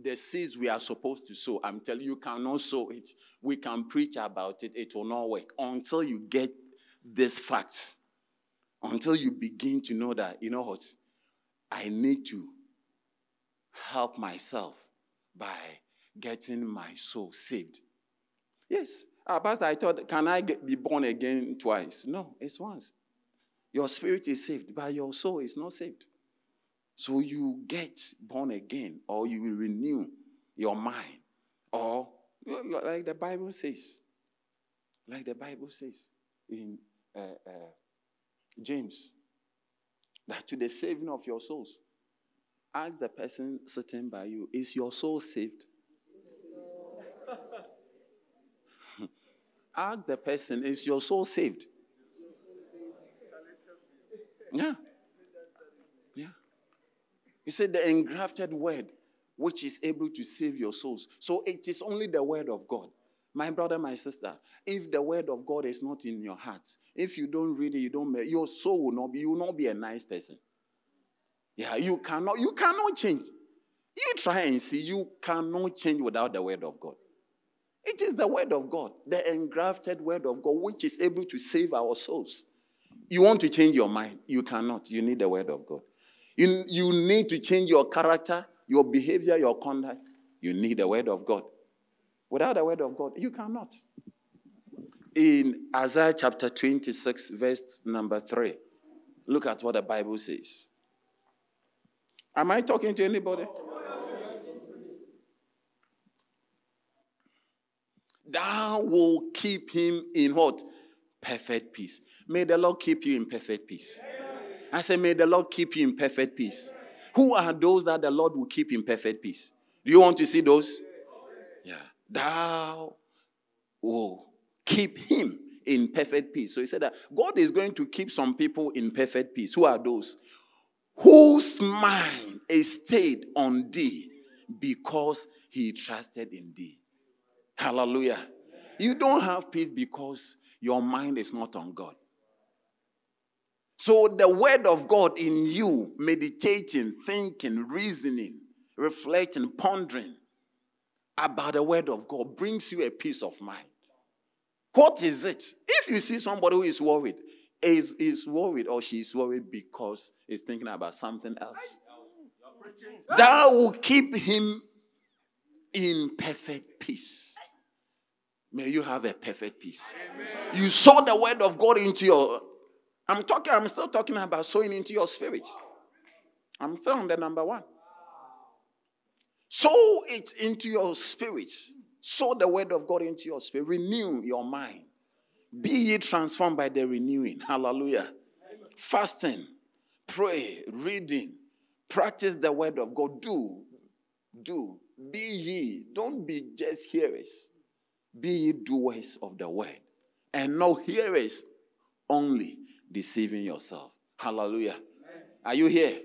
the seeds we are supposed to sow, I'm telling you, you cannot sow it. We can preach about it, it will not work until you get this fact. Until you begin to know that, you know what? I need to help myself by getting my soul saved. Yes. Uh, Pastor, I thought, can I get, be born again twice? No, it's once. Your spirit is saved, but your soul is not saved. So you get born again, or you will renew your mind, or like the Bible says, like the Bible says in uh, uh, James, that to the saving of your souls. Ask the person sitting by you, is your soul saved? Ask the person, is your soul saved? Yeah. Yeah. He said the engrafted word, which is able to save your souls. So it is only the word of God. My brother, my sister, if the word of God is not in your heart, if you don't read it, you don't, your soul will not be, you will not be a nice person. Yeah, you cannot, you cannot change. You try and see, you cannot change without the word of God. It is the word of God, the engrafted word of God, which is able to save our souls. You want to change your mind, you cannot. You need the word of God. You, you need to change your character, your behavior, your conduct. You need the word of God. Without the word of God, you cannot. In Isaiah chapter 26, verse number 3, look at what the Bible says. Am I talking to anybody? Thou will keep him in what? Perfect peace. May the Lord keep you in perfect peace. I say, May the Lord keep you in perfect peace. Who are those that the Lord will keep in perfect peace? Do you want to see those? Yeah. Thou will keep him in perfect peace. So he said that God is going to keep some people in perfect peace. Who are those? Whose mind is stayed on thee because he trusted in thee. Hallelujah. You don't have peace because your mind is not on God. So the word of God in you, meditating, thinking, reasoning, reflecting, pondering about the word of God brings you a peace of mind. What is it? If you see somebody who is worried, is, is worried or she is worried because he's thinking about something else. That will keep him in perfect peace. May you have a perfect peace. Amen. You sow the word of God into your. I'm talking, I'm still talking about sowing into your spirit. I'm still on the number one. Sow it into your spirit. Sow the word of God into your spirit. Renew your mind. Be ye transformed by the renewing. Hallelujah. Fasting, pray, reading, practice the word of God. Do, do. Be ye. Don't be just hearers. Be ye doers of the word. And no hearers only, deceiving yourself. Hallelujah. Are you here?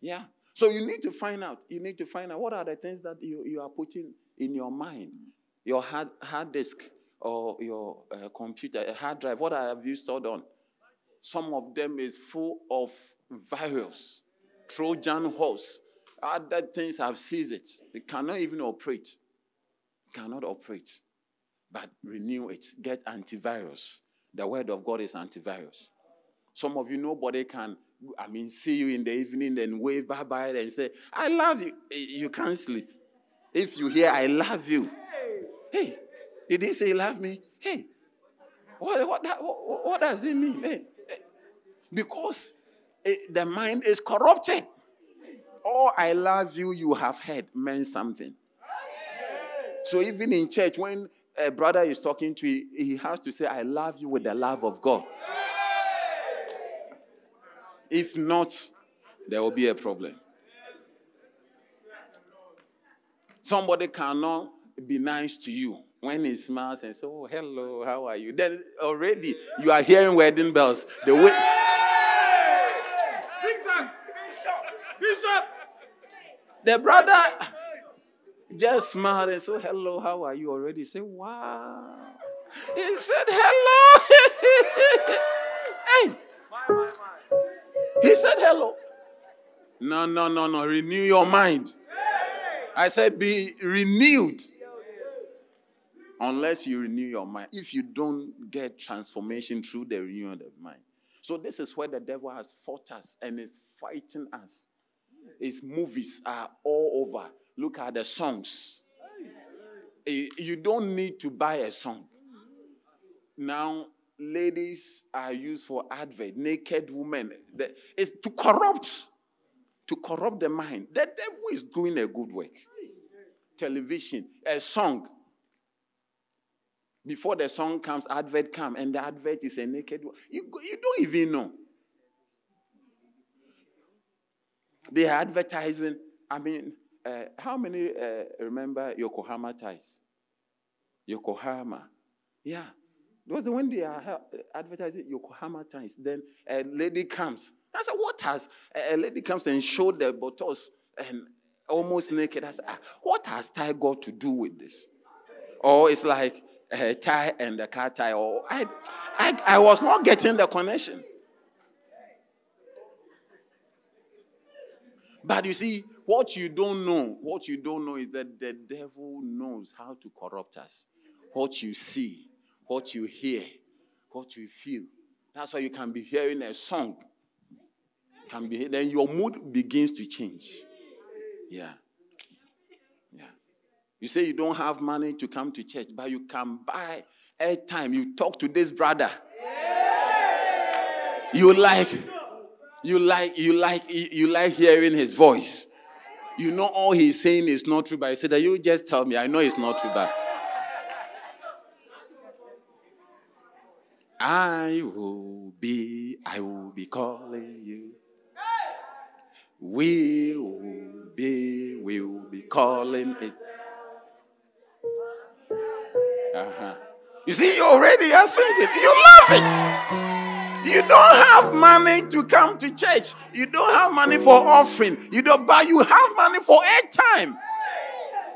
Yeah. So you need to find out. You need to find out what are the things that you, you are putting in your mind. Your hard, hard disk or your uh, computer, hard drive. What have you stored on? Some of them is full of virus, Trojan horse. Other things have seized it. They cannot even operate. Cannot operate. But renew it. Get antivirus. The word of God is antivirus. Some of you, nobody can, I mean, see you in the evening and wave bye bye and say, I love you. Eh, you can't sleep. If you hear, I love you. Hey, did he say love me? Hey, what, what, what, what does it mean? Hey, eh. because it, the mind is corrupted. Oh, I love you, you have heard meant something. So even in church, when a brother is talking to he has to say, I love you with the love of God. If not, there will be a problem. Somebody cannot be nice to you when he smiles and says, Oh, hello, how are you? Then already you are hearing wedding bells. The way. The brother just smiled and said, Hello, how are you? Already say, Wow. He said, Hello. hey. He said, Hello. No, no, no, no. Renew your mind. I said, Be renewed. Unless you renew your mind. If you don't get transformation through the renewal of mind. So, this is where the devil has fought us and is fighting us. His movies are all over. Look at the songs. Eh, you don't need to buy a song. Now, ladies are used for advert, naked women. It's to corrupt, to corrupt the mind. The devil is doing a good work. Television, a song. Before the song comes, advert come, and the advert is a naked. You, you don't even know. They are advertising. I mean, uh, how many uh, remember Yokohama ties? Yokohama. Yeah. It was the when they are advertising Yokohama ties. Then a lady comes. I said, What has a lady comes and showed the bottles and almost naked? I said, ah, What has tie got to do with this? Or it's like a tie and a car tie. Or I, I, I was not getting the connection. But you see, what you don't know, what you don't know is that the devil knows how to corrupt us. What you see, what you hear, what you feel. That's why you can be hearing a song. Can be then your mood begins to change. Yeah. Yeah. You say you don't have money to come to church, but you can buy airtime. You talk to this brother. You like you like you like you like hearing his voice. You know all he's saying is not true, but I said that you just tell me. I know it's not true, but I will be, I will be calling you. We will be, we will be calling it. Uh-huh. You see, you already are singing. You love it. You don't have money to come to church. You don't have money for offering. You don't, but you have money for airtime.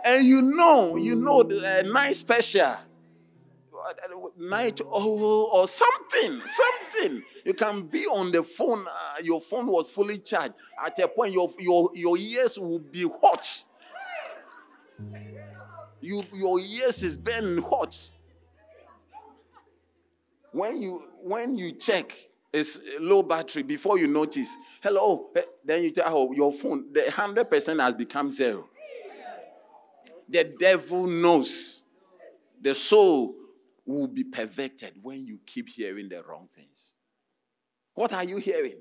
And you know, you know the uh, night special, night oh, or something, something. You can be on the phone. Uh, your phone was fully charged. At a point, your your your ears will be hot. You your ears is burning hot. When you when you check, it's low battery before you notice. Hello, eh, then you tell oh, your phone. The hundred percent has become zero. The devil knows the soul will be perverted when you keep hearing the wrong things. What are you hearing?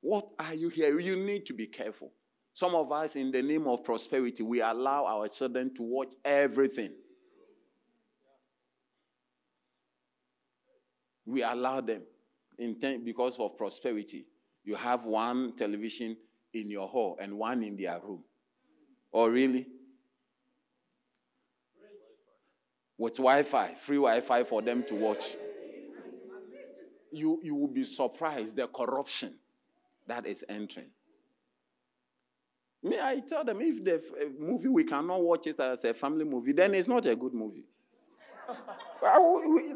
What are you hearing? You need to be careful. Some of us, in the name of prosperity, we allow our children to watch everything. We allow them because of prosperity. You have one television in your hall and one in their room. Oh, really? with Wi Fi, free Wi Fi for them to watch. You, you will be surprised the corruption that is entering. May I tell them if the uh, movie we cannot watch it as a family movie, then it's not a good movie.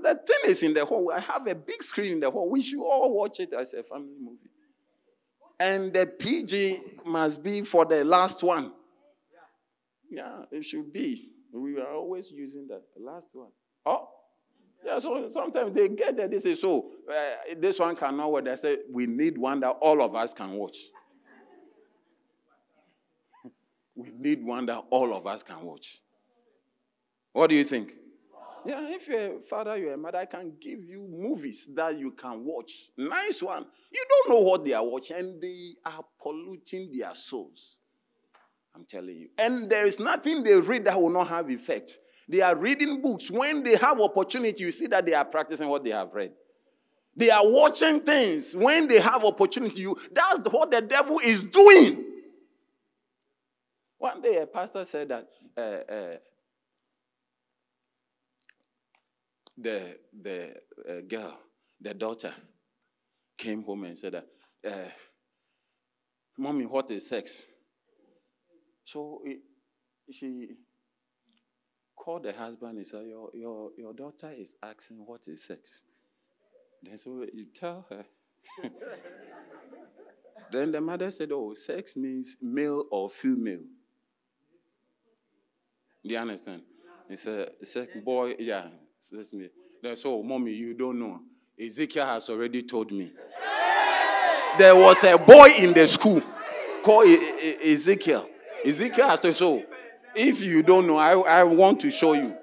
The thing is in the hall. I have a big screen in the hall. We should all watch it as a family movie. And the PG must be for the last one. Yeah, it should be. We are always using that. Last one. Oh, yeah, so sometimes they get there, they say, so uh, this one cannot work. They say, we need one that all of us can watch. we need one that all of us can watch. What do you think? Yeah, if you're a father, you're a mother, I can give you movies that you can watch. Nice one. You don't know what they are watching, and they are polluting their souls. I'm telling you. And there is nothing they read that will not have effect. They are reading books. When they have opportunity, you see that they are practicing what they have read. They are watching things. When they have opportunity, you that's what the devil is doing. One day, a pastor said that uh, uh, the the uh, girl, the daughter, came home and said uh, "Mommy, what is sex?" So it, she called the husband and said, your, your, your daughter is asking what is sex. Then so you tell her. then the mother said, Oh, sex means male or female. Do you understand? He said, sex boy, yeah, that's me. Then, so, oh, mommy, you don't know. Ezekiel has already told me. There was a boy in the school called Ezekiel. Ezekiel has to so if you don't know, I, I want to show you.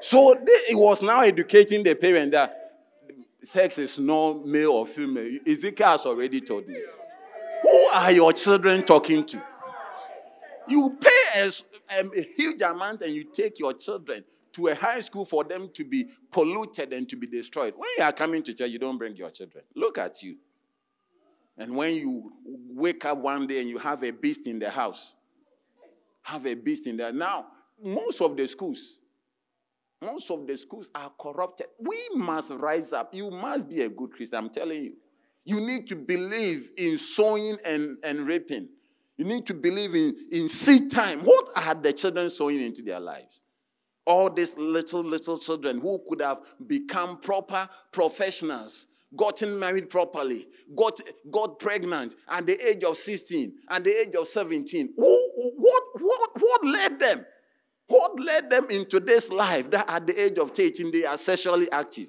So it was now educating the parent that sex is not male or female. Ezekiel has already told me. Who are your children talking to? You pay a, um, a huge amount and you take your children to a high school for them to be polluted and to be destroyed. When you are coming to church, you don't bring your children. Look at you. And when you wake up one day and you have a beast in the house, have a beast in there. Now, most of the schools, most of the schools are corrupted. We must rise up. You must be a good Christian, I'm telling you. You need to believe in sowing and, and reaping. You need to believe in, in seed time. What are the children sowing into their lives? All these little, little children who could have become proper professionals gotten married properly, got, got pregnant at the age of 16 and the age of 17. Who, what, what, what led them? What led them into this life that at the age of 18 they are sexually active?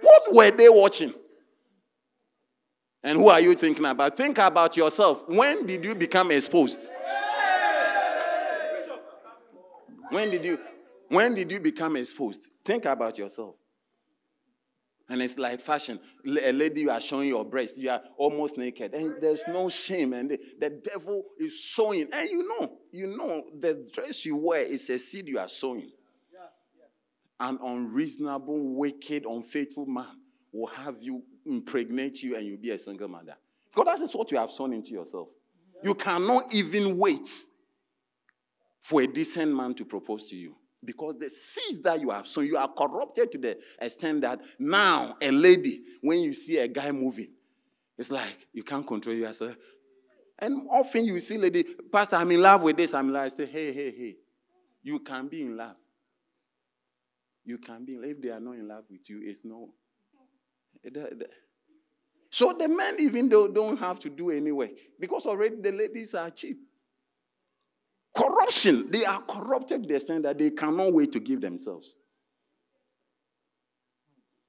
What were they watching? And who are you thinking about? Think about yourself. When did you become exposed? When did you when did you become exposed? Think about yourself. And it's like fashion. A lady, you are showing your breast, you are almost naked. And there's no shame. And the, the devil is sowing. And you know, you know, the dress you wear is a seed you are sowing. an unreasonable, wicked, unfaithful man will have you impregnate you and you'll be a single mother. Because that is what you have sown into yourself. You cannot even wait for a decent man to propose to you. Because the seeds that you have sown, you are corrupted to the extent that now a lady, when you see a guy moving, it's like you can't control yourself. And often you see lady, Pastor, I'm in love with this. I'm like, say, hey, hey, hey. You can be in love. You can be, if they are not in love with you, it's no. So the men even though don't have to do any work because already the ladies are cheap. Corruption, they are corrupted to the extent that they cannot wait to give themselves.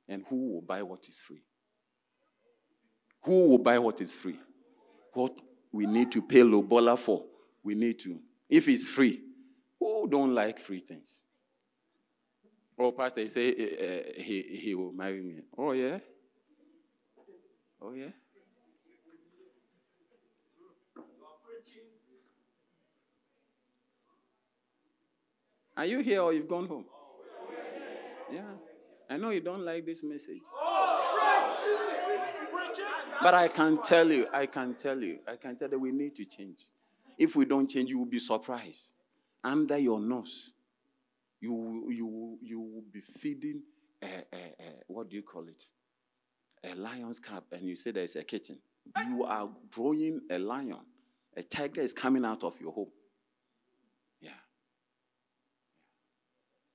And who will buy what is free? Who will buy what is free? What we need to pay Lobola for, we need to. If it's free, who don't like free things? Oh, pastor, he say uh, he, he will marry me. Oh, yeah? Oh, yeah? Are you here or you've gone home? Yeah. I know you don't like this message. But I can tell you, I can tell you, I can tell that we need to change. If we don't change, you will be surprised. Under your nose, you, you, you will be feeding, a, a, a, what do you call it? A lion's cub, and you say there's a kitten. You are growing a lion. A tiger is coming out of your home.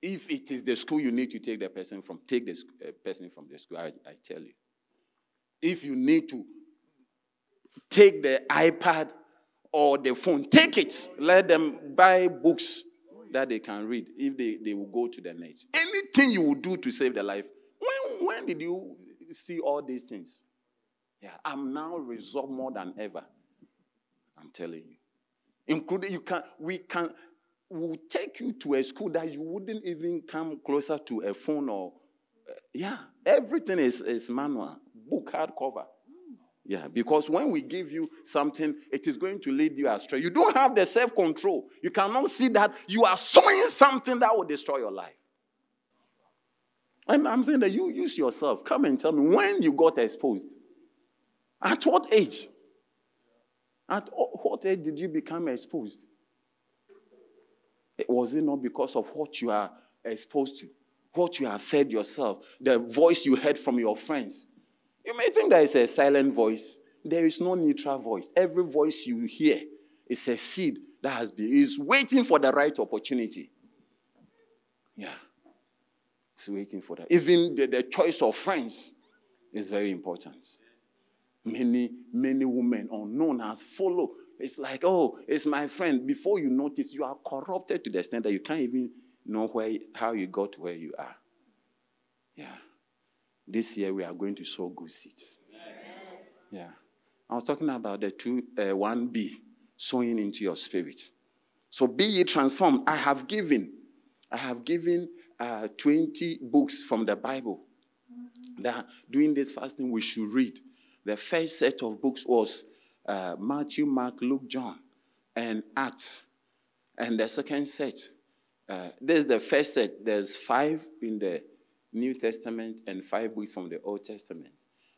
If it is the school you need to take the person from, take the uh, person from the school, I, I tell you. If you need to take the iPad or the phone, take it. Let them buy books that they can read if they, they will go to the net. Anything you will do to save their life. When, when did you see all these things? Yeah, I'm now resolved more than ever. I'm telling you. Including you can we can will take you to a school that you wouldn't even come closer to a phone or uh, yeah, everything is, is manual, book hardcover. Yeah, because when we give you something, it is going to lead you astray. You don't have the self control. You cannot see that you are sowing something that will destroy your life. I'm saying that you use yourself. Come and tell me when you got exposed. At what age? At what age did you become exposed? Was it not because of what you are exposed to, what you have fed yourself, the voice you heard from your friends? You may think that it's a silent voice. There is no neutral voice. Every voice you hear is a seed that has been is waiting for the right opportunity. Yeah. It's waiting for that. Even the, the choice of friends is very important. Many, many women unknown has followed. It's like, oh, it's my friend. Before you notice, you are corrupted to the extent that you can't even know where, how you got where you are. Yeah. This year we are going to sow good seeds. Yeah. I was talking about the two, uh, 1B, sowing into your spirit. So be ye transformed. I have given, I have given uh, 20 books from the Bible that during this fasting we should read. The first set of books was uh, Matthew, Mark, Luke, John, and Acts. And the second set, uh, there's the first set. There's five in the New Testament and five books from the Old Testament.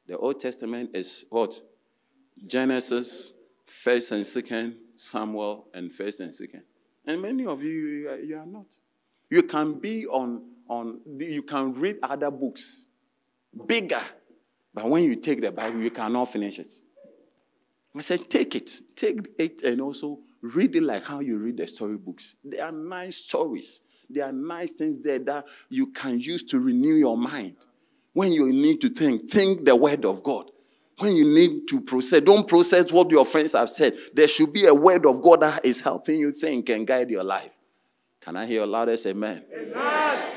The Old Testament is what? Genesis, First and Second, Samuel, and First and Second. And many of you, you are, not. You can be on, on, you can read other books, bigger, but when you take the Bible, you cannot finish it. I said, take it, take it, and also read it like how you read the storybooks. They are nice stories. There are nice things there that you can use to renew your mind. When you need to think, think the word of God. When you need to process, don't process what your friends have said. There should be a word of God that is helping you think and guide your life. Can I hear your loudest amen? Amen.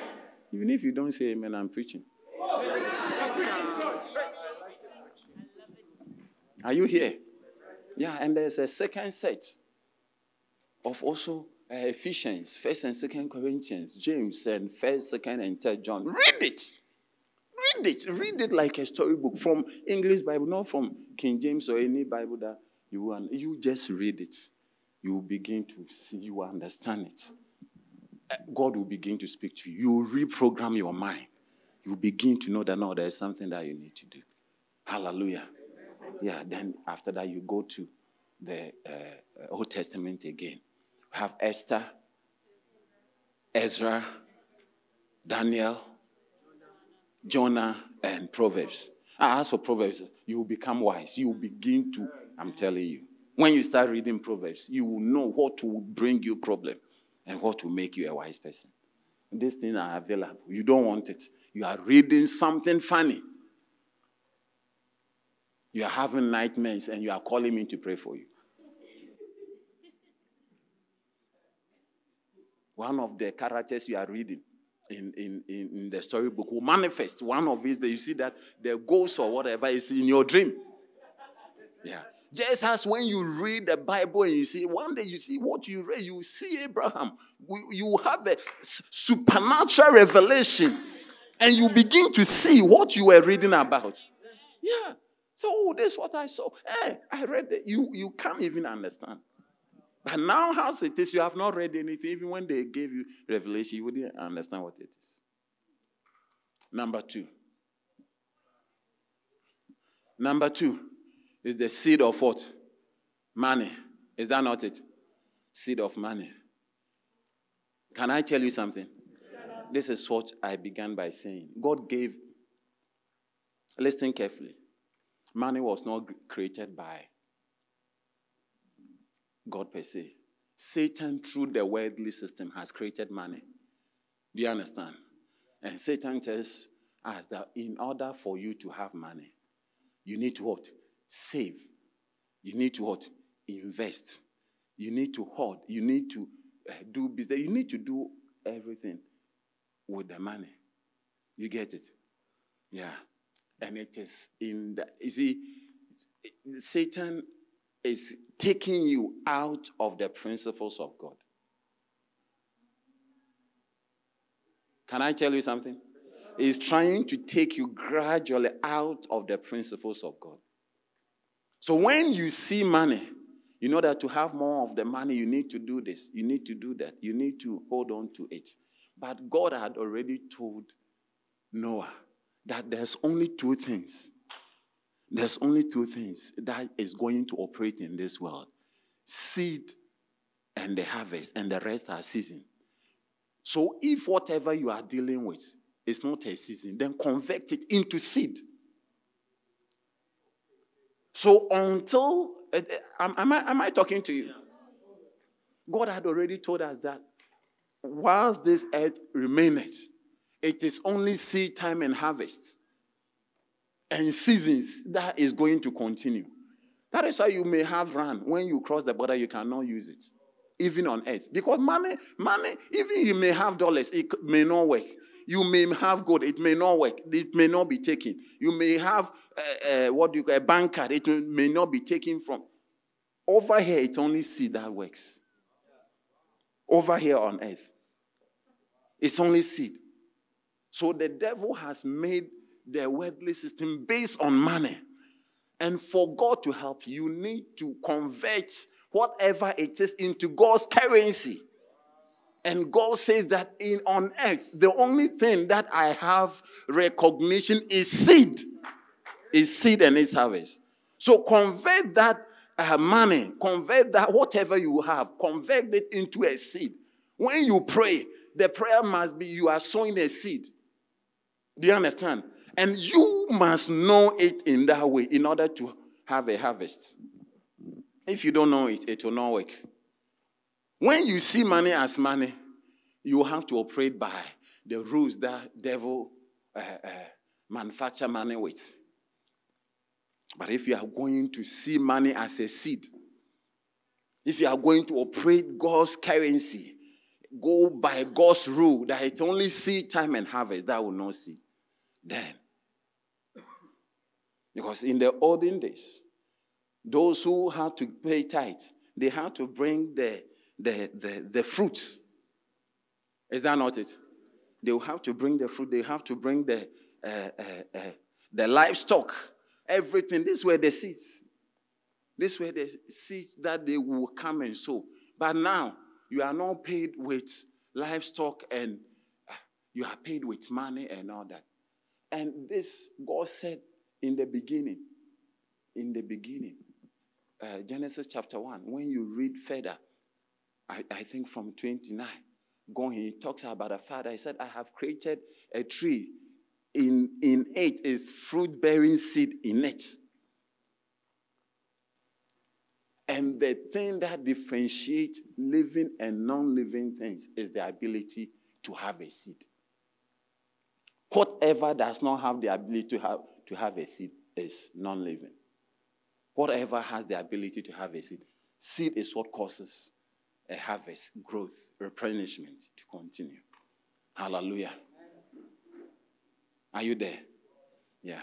Even if you don't say amen, I'm preaching. Are you here? Yeah, and there's a second set of also uh, Ephesians, First and Second Corinthians, James, and First, Second, and Third John. Read it. Read it. Read it like a storybook from English Bible, not from King James or any Bible that you want. You just read it. You will begin to see, you understand it. uh, God will begin to speak to you. You will reprogram your mind. You begin to know that now there's something that you need to do. Hallelujah. Yeah, then after that, you go to the uh, Old Testament again. We have Esther, Ezra, Daniel, Jonah, and Proverbs. I ask for Proverbs, you will become wise. You will begin to, I'm telling you. When you start reading Proverbs, you will know what will bring you problem and what will make you a wise person. These things are available. You don't want it. You are reading something funny. You are having nightmares and you are calling me to pray for you. One of the characters you are reading in, in, in, in the storybook will manifest. One of these, you see that the ghost or whatever is in your dream. Yeah. Just as when you read the Bible and you see, one day you see what you read, you see Abraham. You have a supernatural revelation and you begin to see what you were reading about. Yeah. So, oh, this is what I saw. Hey, I read it. You, you can't even understand. But now, as it is, you have not read anything. Even when they gave you revelation, you wouldn't understand what it is. Number two. Number two is the seed of what? Money. Is that not it? Seed of money. Can I tell you something? This is what I began by saying. God gave, listen carefully. Money was not created by God per se. Satan, through the worldly system, has created money. Do you understand? And Satan tells us that in order for you to have money, you need to what? Save. You need to what? Invest. You need to hoard. You need to uh, do business. You need to do everything with the money. You get it? Yeah. And it is in the, you see, Satan is taking you out of the principles of God. Can I tell you something? He's trying to take you gradually out of the principles of God. So when you see money, you know that to have more of the money, you need to do this, you need to do that, you need to hold on to it. But God had already told Noah that there's only two things. There's only two things that is going to operate in this world seed and the harvest, and the rest are season. So if whatever you are dealing with is not a season, then convert it into seed. So until, uh, am, I, am I talking to you? God had already told us that whilst this earth remaineth, it is only seed time and harvest and seasons that is going to continue. That is why you may have run. When you cross the border, you cannot use it, even on earth. Because money, money, even you may have dollars, it may not work. You may have gold, it may not work. It may not be taken. You may have uh, uh, what do you call a bank card, it may not be taken from. Over here, it's only seed that works. Over here on earth, it's only seed. So the devil has made the worldly system based on money. And for God to help you, you need to convert whatever it is into God's currency. And God says that in on earth, the only thing that I have recognition is seed. Is seed and its harvest. So convert that uh, money, convert that whatever you have, convert it into a seed. When you pray, the prayer must be you are sowing a seed. Do you understand? And you must know it in that way in order to have a harvest. If you don't know it, it will not work. When you see money as money, you have to operate by the rules that devil uh, uh, manufacture money with. But if you are going to see money as a seed, if you are going to operate God's currency, go by God's rule that it only seed time and harvest, that will not see. Then because in the olden days, those who had to pay tithe, they had to bring the, the, the, the fruits. Is that not it? They will have to bring the fruit, they have to bring the, uh, uh, uh, the livestock, everything. These were the seeds. These were the seeds that they will come and sow. But now, you are not paid with livestock and ah, you are paid with money and all that. And this, God said in the beginning, in the beginning, uh, Genesis chapter 1, when you read further, I, I think from 29, going, he talks about a father. He said, I have created a tree. In, in it is fruit bearing seed in it. And the thing that differentiates living and non living things is the ability to have a seed. Whatever does not have the ability to have, to have a seed is non living. Whatever has the ability to have a seed, seed is what causes a harvest, growth, replenishment to continue. Hallelujah. Are you there? Yeah.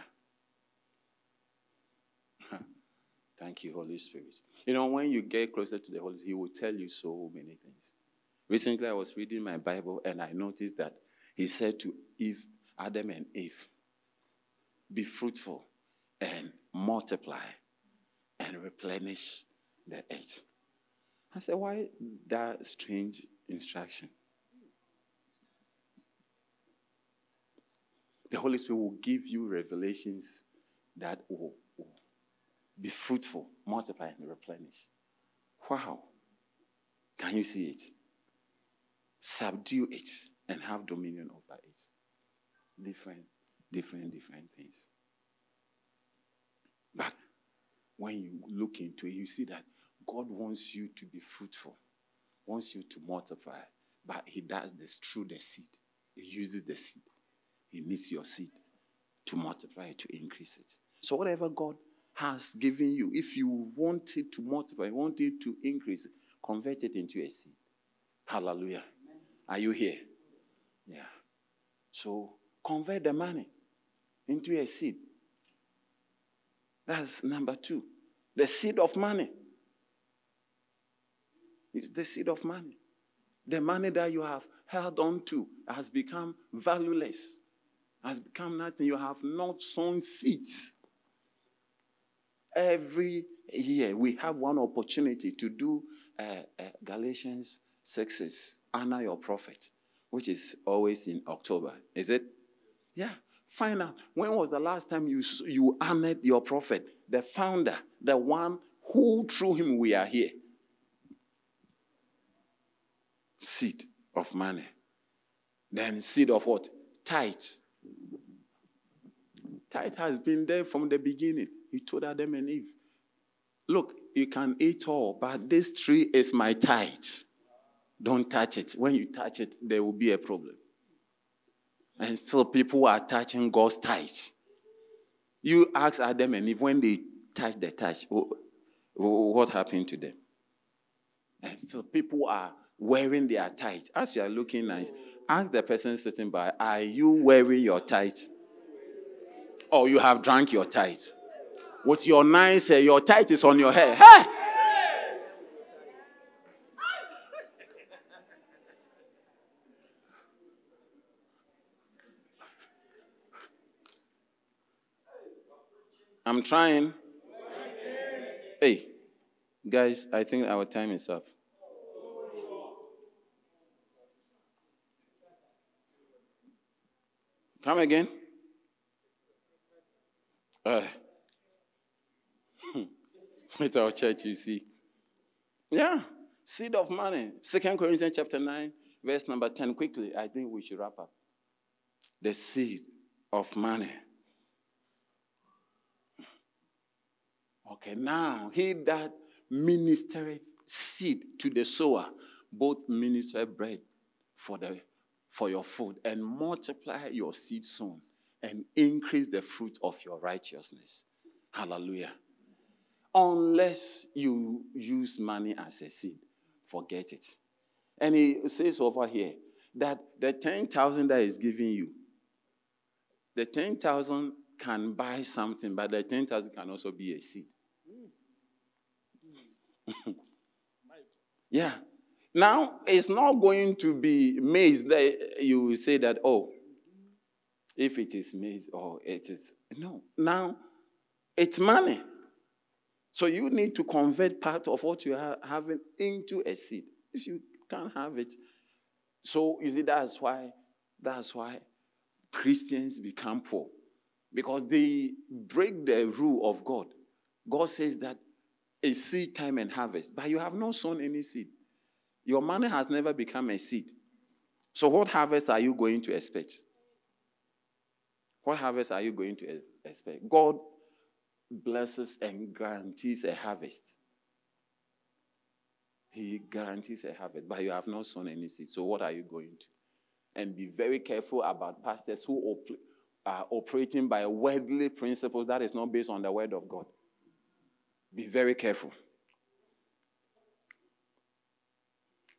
Thank you, Holy Spirit. You know, when you get closer to the Holy Spirit, He will tell you so many things. Recently, I was reading my Bible and I noticed that He said to Eve, Adam and Eve, be fruitful and multiply and replenish the earth. I said, why that strange instruction? The Holy Spirit will give you revelations that will, will be fruitful, multiply, and replenish. Wow. Can you see it? Subdue it and have dominion over it. Different, different, different things. But when you look into it, you see that God wants you to be fruitful, wants you to multiply, but He does this through the seed. He uses the seed. He needs your seed to multiply, to increase it. So, whatever God has given you, if you want it to multiply, want it to increase, convert it into a seed. Hallelujah. Are you here? Yeah. So, convert the money into a seed. That's number two. The seed of money. It's the seed of money. The money that you have held on to has become valueless, has become nothing. You have not sown seeds. Every year, we have one opportunity to do uh, uh, Galatians 6 honor your prophet, which is always in October. Is it? Yeah. Find out when was the last time you, you honored your prophet, the founder, the one who through him we are here. Seed of money. Then seed of what? Tithe. Tithe has been there from the beginning. He told Adam and Eve, Look, you can eat all, but this tree is my tithe. Don't touch it. When you touch it, there will be a problem. And still, people are touching God's tithe. You ask Adam and Eve when they touch the touch, what happened to them? And still, people are wearing their tithe. As you are looking nice, ask the person sitting by, Are you wearing your tithe? Or you have drank your tithe? With your nice hair, your tithe is on your hair. Hey! I'm trying. Hey, guys, I think our time is up. Come again. Uh, it's our church, you see. Yeah, seed of money. Second Corinthians chapter 9, verse number 10. Quickly, I think we should wrap up. The seed of money. Okay, now he that ministereth seed to the sower, both minister bread for the for your food and multiply your seed sown and increase the fruit of your righteousness. Hallelujah. Unless you use money as a seed, forget it. And he says over here that the 10,000 that is giving you, the 10,000 can buy something, but the 10,000 can also be a seed. yeah. Now, it's not going to be maize that you will say that, oh, if it is maize or it is. No. Now, it's money. So you need to convert part of what you are having into a seed. If you can't have it, So you see, that's why, that's why Christians become poor. Because they break the rule of God. God says that a seed time and harvest, but you have not sown any seed. Your money has never become a seed. So, what harvest are you going to expect? What harvest are you going to expect? God blesses and guarantees a harvest. He guarantees a harvest, but you have not sown any seed. So, what are you going to? And be very careful about pastors who op- are operating by worldly principles that is not based on the word of God. Be very careful.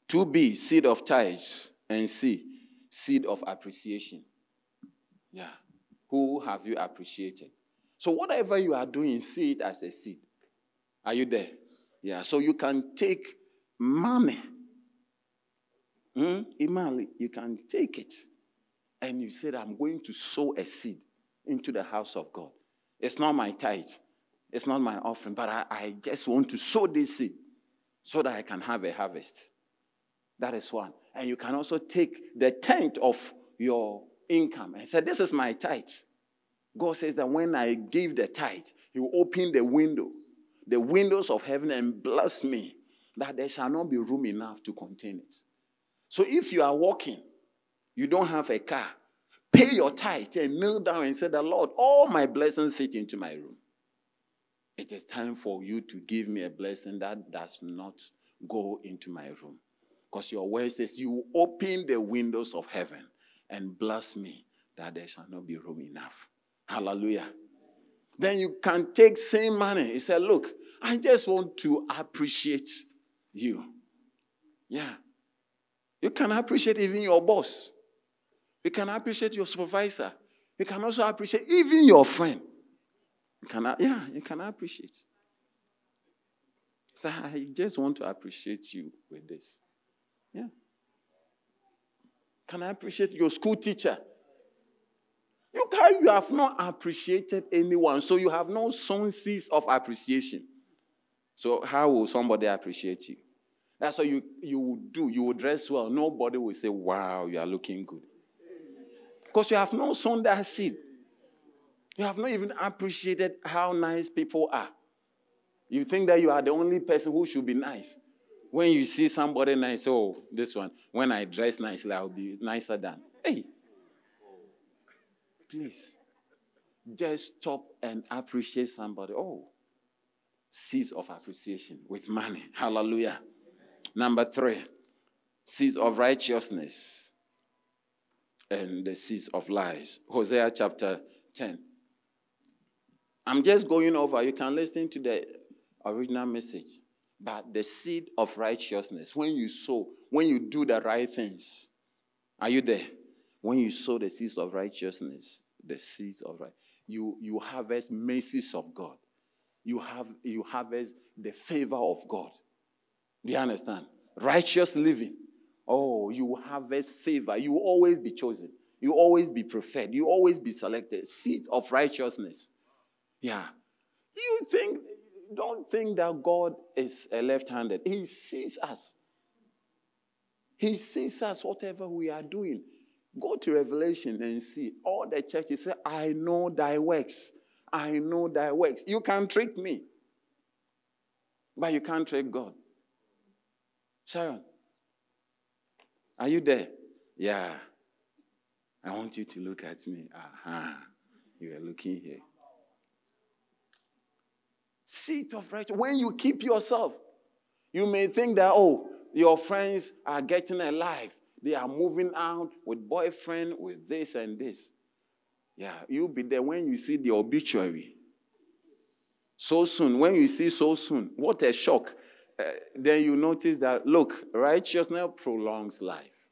2b, seed of tithes, and C, seed of appreciation. Yeah. Who have you appreciated? So, whatever you are doing, see it as a seed. Are you there? Yeah. So, you can take money. Hmm? Imali, you can take it and you said, I'm going to sow a seed into the house of God. It's not my tithe, it's not my offering, but I, I just want to sow this seed so that I can have a harvest. That is one. And you can also take the tenth of your income and say, This is my tithe. God says that when I give the tithe, He will open the window, the windows of heaven, and bless me, that there shall not be room enough to contain it. So if you are walking, you don't have a car, pay your tithe and kneel down and say, The Lord, all my blessings fit into my room. It is time for you to give me a blessing that does not go into my room. Because your word says, You open the windows of heaven and bless me that there shall not be room enough. Hallelujah. Then you can take same money. You say, Look, I just want to appreciate you. Yeah. You can appreciate even your boss. You can appreciate your supervisor. You can also appreciate even your friend. You I, yeah, you can appreciate. So I just want to appreciate you with this. Yeah. Can I appreciate your school teacher? You, can, you have not appreciated anyone, so you have no sown seeds of appreciation. So, how will somebody appreciate you? That's what you, you would do. You would dress well. Nobody will say, Wow, you are looking good. Because you have no sown that seed. You have not even appreciated how nice people are. You think that you are the only person who should be nice. When you see somebody nice, oh, this one, when I dress nicely, I'll be nicer than. Hey, please, just stop and appreciate somebody. Oh, seeds of appreciation with money. Hallelujah. Number three, seeds of righteousness and the seeds of lies. Hosea chapter 10. I'm just going over. You can listen to the original message. But the seed of righteousness, when you sow, when you do the right things, are you there? When you sow the seeds of righteousness, the seeds of right, you you harvest mercies of God. You have you harvest the favor of God. Do you understand? Righteous living. Oh, you harvest favor. You always be chosen. You always be preferred. You always be selected. Seeds of righteousness. Yeah. You think don't think that God is left handed. He sees us. He sees us, whatever we are doing. Go to Revelation and see. All the churches say, I know thy works. I know thy works. You can trick me, but you can't trick God. Sharon, are you there? Yeah. I want you to look at me. Aha. Uh-huh. You are looking here seat of righteousness. When you keep yourself, you may think that, oh, your friends are getting alive. They are moving out with boyfriend, with this and this. Yeah, you'll be there when you see the obituary. So soon, when you see so soon, what a shock. Uh, then you notice that, look, righteousness prolongs life.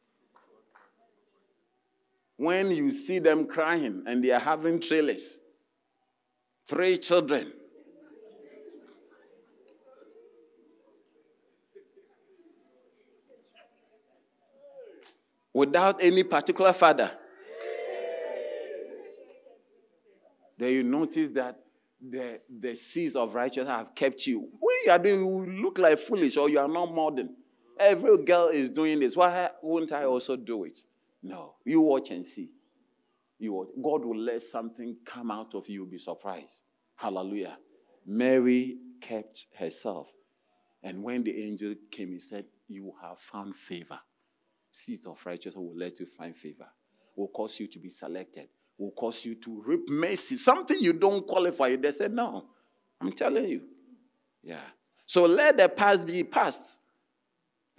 When you see them crying and they are having trailers, three children, without any particular father. Then you notice that the, the seeds of righteousness have kept you. When you are doing, you look like foolish or you are not modern. Every girl is doing this. Why won't I also do it? No. You watch and see. You watch. God will let something come out of you. You'll be surprised. Hallelujah. Mary kept herself. And when the angel came, he said, You have found favor. Seeds of righteousness will let you find favor, will cause you to be selected, will cause you to reap mercy. Something you don't qualify. They said, No. I'm telling you. Yeah. So let the past be past.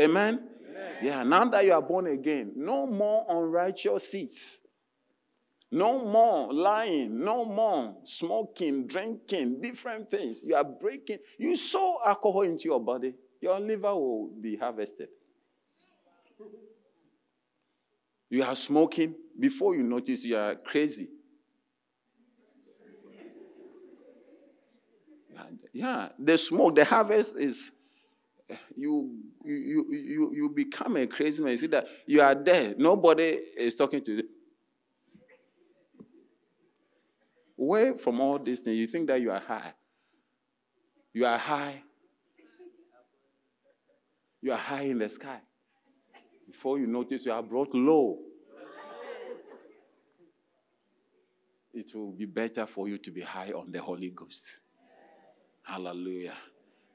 Amen? Amen? Yeah. Now that you are born again, no more unrighteous seeds. No more lying, no more smoking, drinking, different things. You are breaking. You sow alcohol into your body, your liver will be harvested. You are smoking, before you notice you are crazy. Yeah, the smoke, the harvest is you you you you become a crazy man. You see that you are there. Nobody is talking to you. Away from all these things, you think that you are high. You are high. You are high in the sky. Before you notice, you are brought low. It will be better for you to be high on the Holy Ghost. Hallelujah.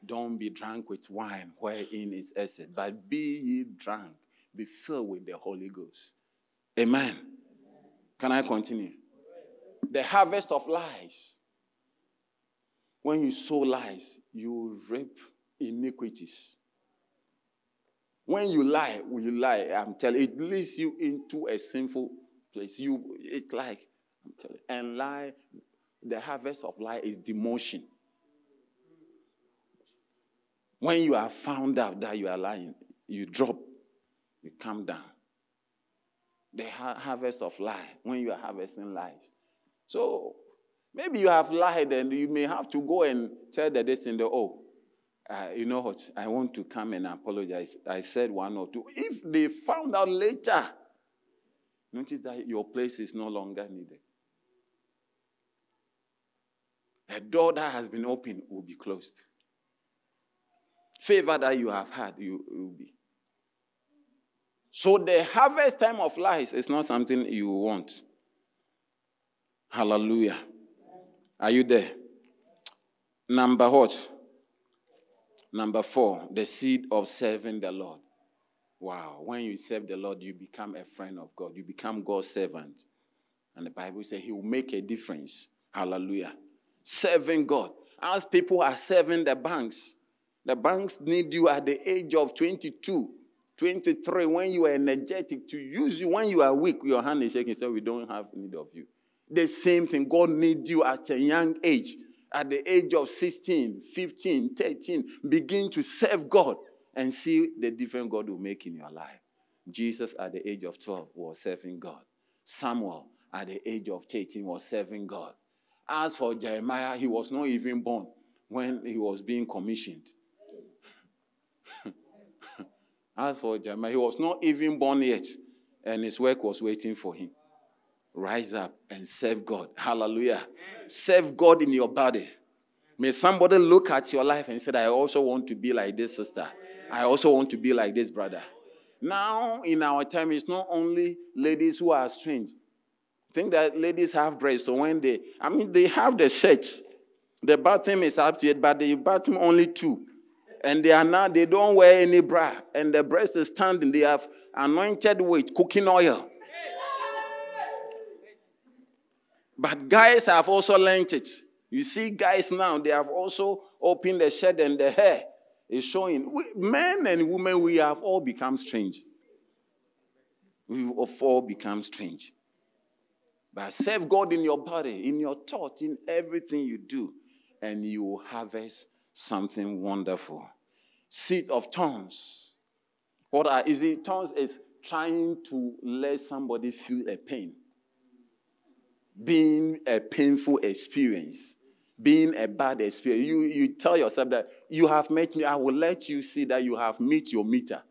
Don't be drunk with wine wherein is essence, but be ye drunk. Be filled with the Holy Ghost. Amen. Can I continue? The harvest of lies. When you sow lies, you reap iniquities. When you lie, when you lie, I'm telling it leads you into a sinful place. You, it's like, I'm telling you, and lie, the harvest of lie is demotion. When you are found out that you are lying, you drop, you come down. The harvest of lie, when you are harvesting lies. So maybe you have lied and you may have to go and tell the destiny, oh, uh, you know what, I want to come and apologize. I said one or two. If they found out later, notice that your place is no longer needed. A door that has been opened will be closed. Favor that you have had, you will be. So the harvest time of lies is not something you want. Hallelujah. Are you there? Number what? Number four, the seed of serving the Lord. Wow. When you serve the Lord, you become a friend of God. You become God's servant. And the Bible says he will make a difference. Hallelujah. Serving God. As people are serving the banks, the banks need you at the age of 22, 23, when you are energetic to use you. When you are weak, your hand is shaking, so we don't have need of you. The same thing, God needs you at a young age. At the age of 16, 15, 13, begin to serve God and see the different God will make in your life. Jesus, at the age of 12, was serving God. Samuel, at the age of 13, was serving God. As for Jeremiah, he was not even born when he was being commissioned. As for Jeremiah, he was not even born yet, and his work was waiting for him. Rise up and serve God. Hallelujah. Serve God in your body. May somebody look at your life and say, I also want to be like this sister. I also want to be like this brother. Now, in our time, it's not only ladies who are strange. Think that ladies have breasts. So when they, I mean, they have the shirt. The bottom is up to it, but the bottom only two. And they are now, they don't wear any bra. And the breast is standing. They have anointed with cooking oil. But guys have also learned it. You see, guys now, they have also opened the shed and the hair is showing. We, men and women, we have all become strange. We have all become strange. But serve God in your body, in your thought, in everything you do, and you will harvest something wonderful. Seed of tongues. What are is it? Tongues is trying to let somebody feel a pain being a painful experience, being a bad experience. You, you tell yourself that you have met me, I will let you see that you have met your meter.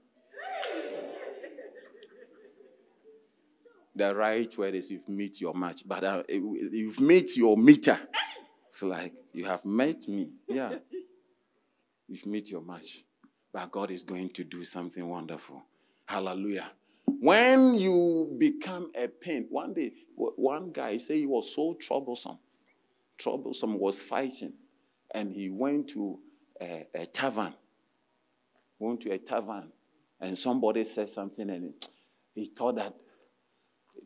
the right word is you've met your match, but uh, you've met your meter. It's like you have met me. Yeah. You've met your match. but God is going to do something wonderful. Hallelujah. When you become a pain, one day, one guy said he was so troublesome, troublesome, was fighting, and he went to a, a tavern, went to a tavern, and somebody said something, and he thought that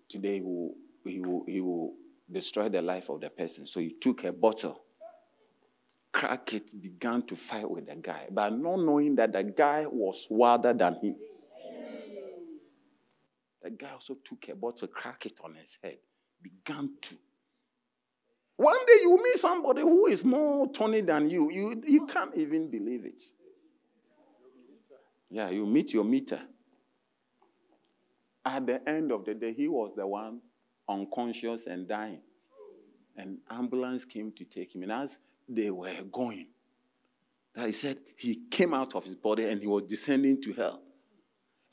today he will, he will, he will destroy the life of the person. So he took a bottle, cracked it, began to fight with the guy, but not knowing that the guy was wilder than him. Guy also took a bottle, cracked it on his head, began to. One day you meet somebody who is more tony than you. You, you can't even believe it. Yeah, you meet your meter. At the end of the day, he was the one unconscious and dying. And ambulance came to take him. And as they were going, that he said he came out of his body and he was descending to hell.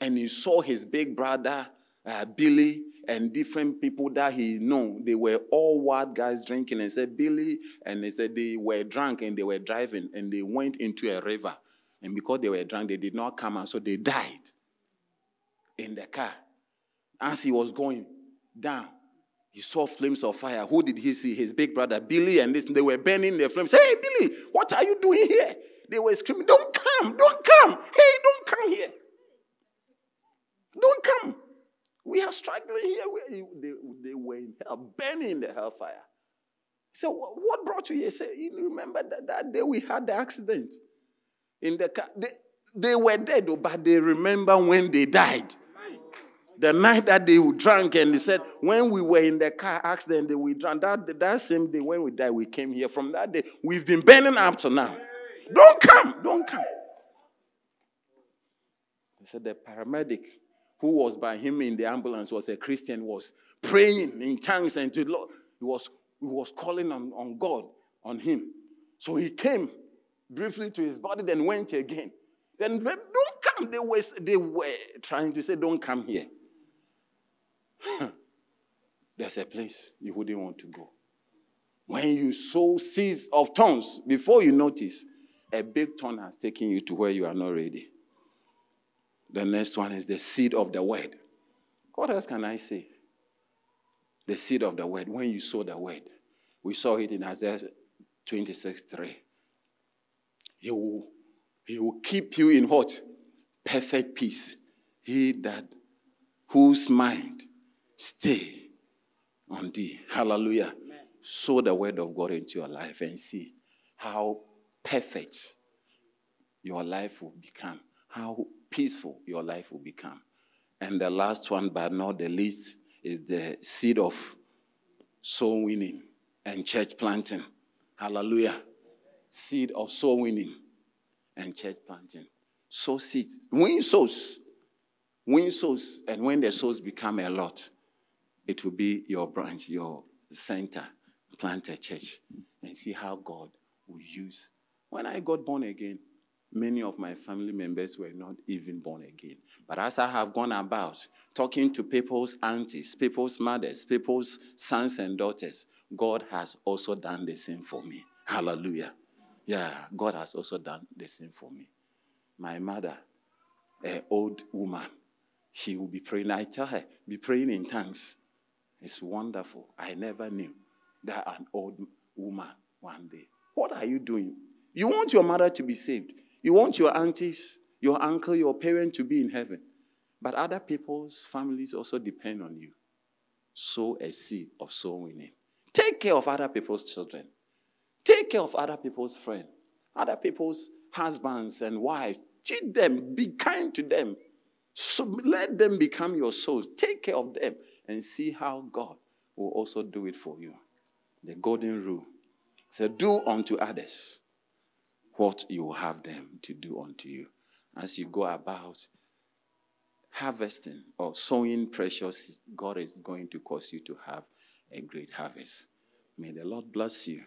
And he saw his big brother, uh, Billy, and different people that he know. They were all wild guys drinking. And said, Billy, and they said they were drunk and they were driving and they went into a river. And because they were drunk, they did not come out. So they died in the car. As he was going down, he saw flames of fire. Who did he see? His big brother, Billy, and this. They were burning the flames. Hey, Billy, what are you doing here? They were screaming, Don't come, don't come. Hey, don't come here. Don't come. We are struggling here. We- They, they were in hell, burning in the hellfire. He said, "Wha- What brought you here? He said, You remember that, that day we had the accident in the car? They, they were dead, though, but they remember when they died. The night that they drank, and they said, When we were in the car accident, they we drank. That, that same day when we died, we came here. From that day, we've been burning up to now. Don't come, don't come. They said the paramedic who was by him in the ambulance was a Christian, was praying in tongues and to the Lord. He was, he was calling on, on God, on him. So he came briefly to his body, then went again. Then don't come. They were, they were trying to say, Don't come here. There's a place you wouldn't want to go. When you sow seeds of tongues, before you notice, a big tongue has taken you to where you are not ready. The next one is the seed of the word. What else can I say? The seed of the word. When you sow the word, we saw it in Isaiah 26 3. He will, he will keep you in what? Perfect peace. He that whose mind stay on thee. Hallelujah. Sow the word of God into your life and see how perfect your life will become, how peaceful your life will become. And the last one, but not the least, is the seed of soul winning and church planting. Hallelujah. Seed of soul winning and church planting. Sow seeds. Win souls. Win souls. And when the souls become a lot, it will be your branch, your center. Plant a church and see how God will use. When I got born again, many of my family members were not even born again. But as I have gone about talking to people's aunties, people's mothers, people's sons and daughters, God has also done the same for me. Hallelujah. Yeah, God has also done the same for me. My mother, an old woman, she will be praying. I tell her, be praying in tongues. It's wonderful. I never knew that an old woman one day. What are you doing? You want your mother to be saved. You want your aunties, your uncle, your parent to be in heaven. But other people's families also depend on you. Sow a seed of soul winning. Take care of other people's children. Take care of other people's friends, other people's husbands and wives. Teach them, be kind to them. So let them become your souls. Take care of them and see how God will also do it for you. The golden rule. So do unto others what you will have them to do unto you. As you go about harvesting or sowing precious, God is going to cause you to have a great harvest. May the Lord bless you.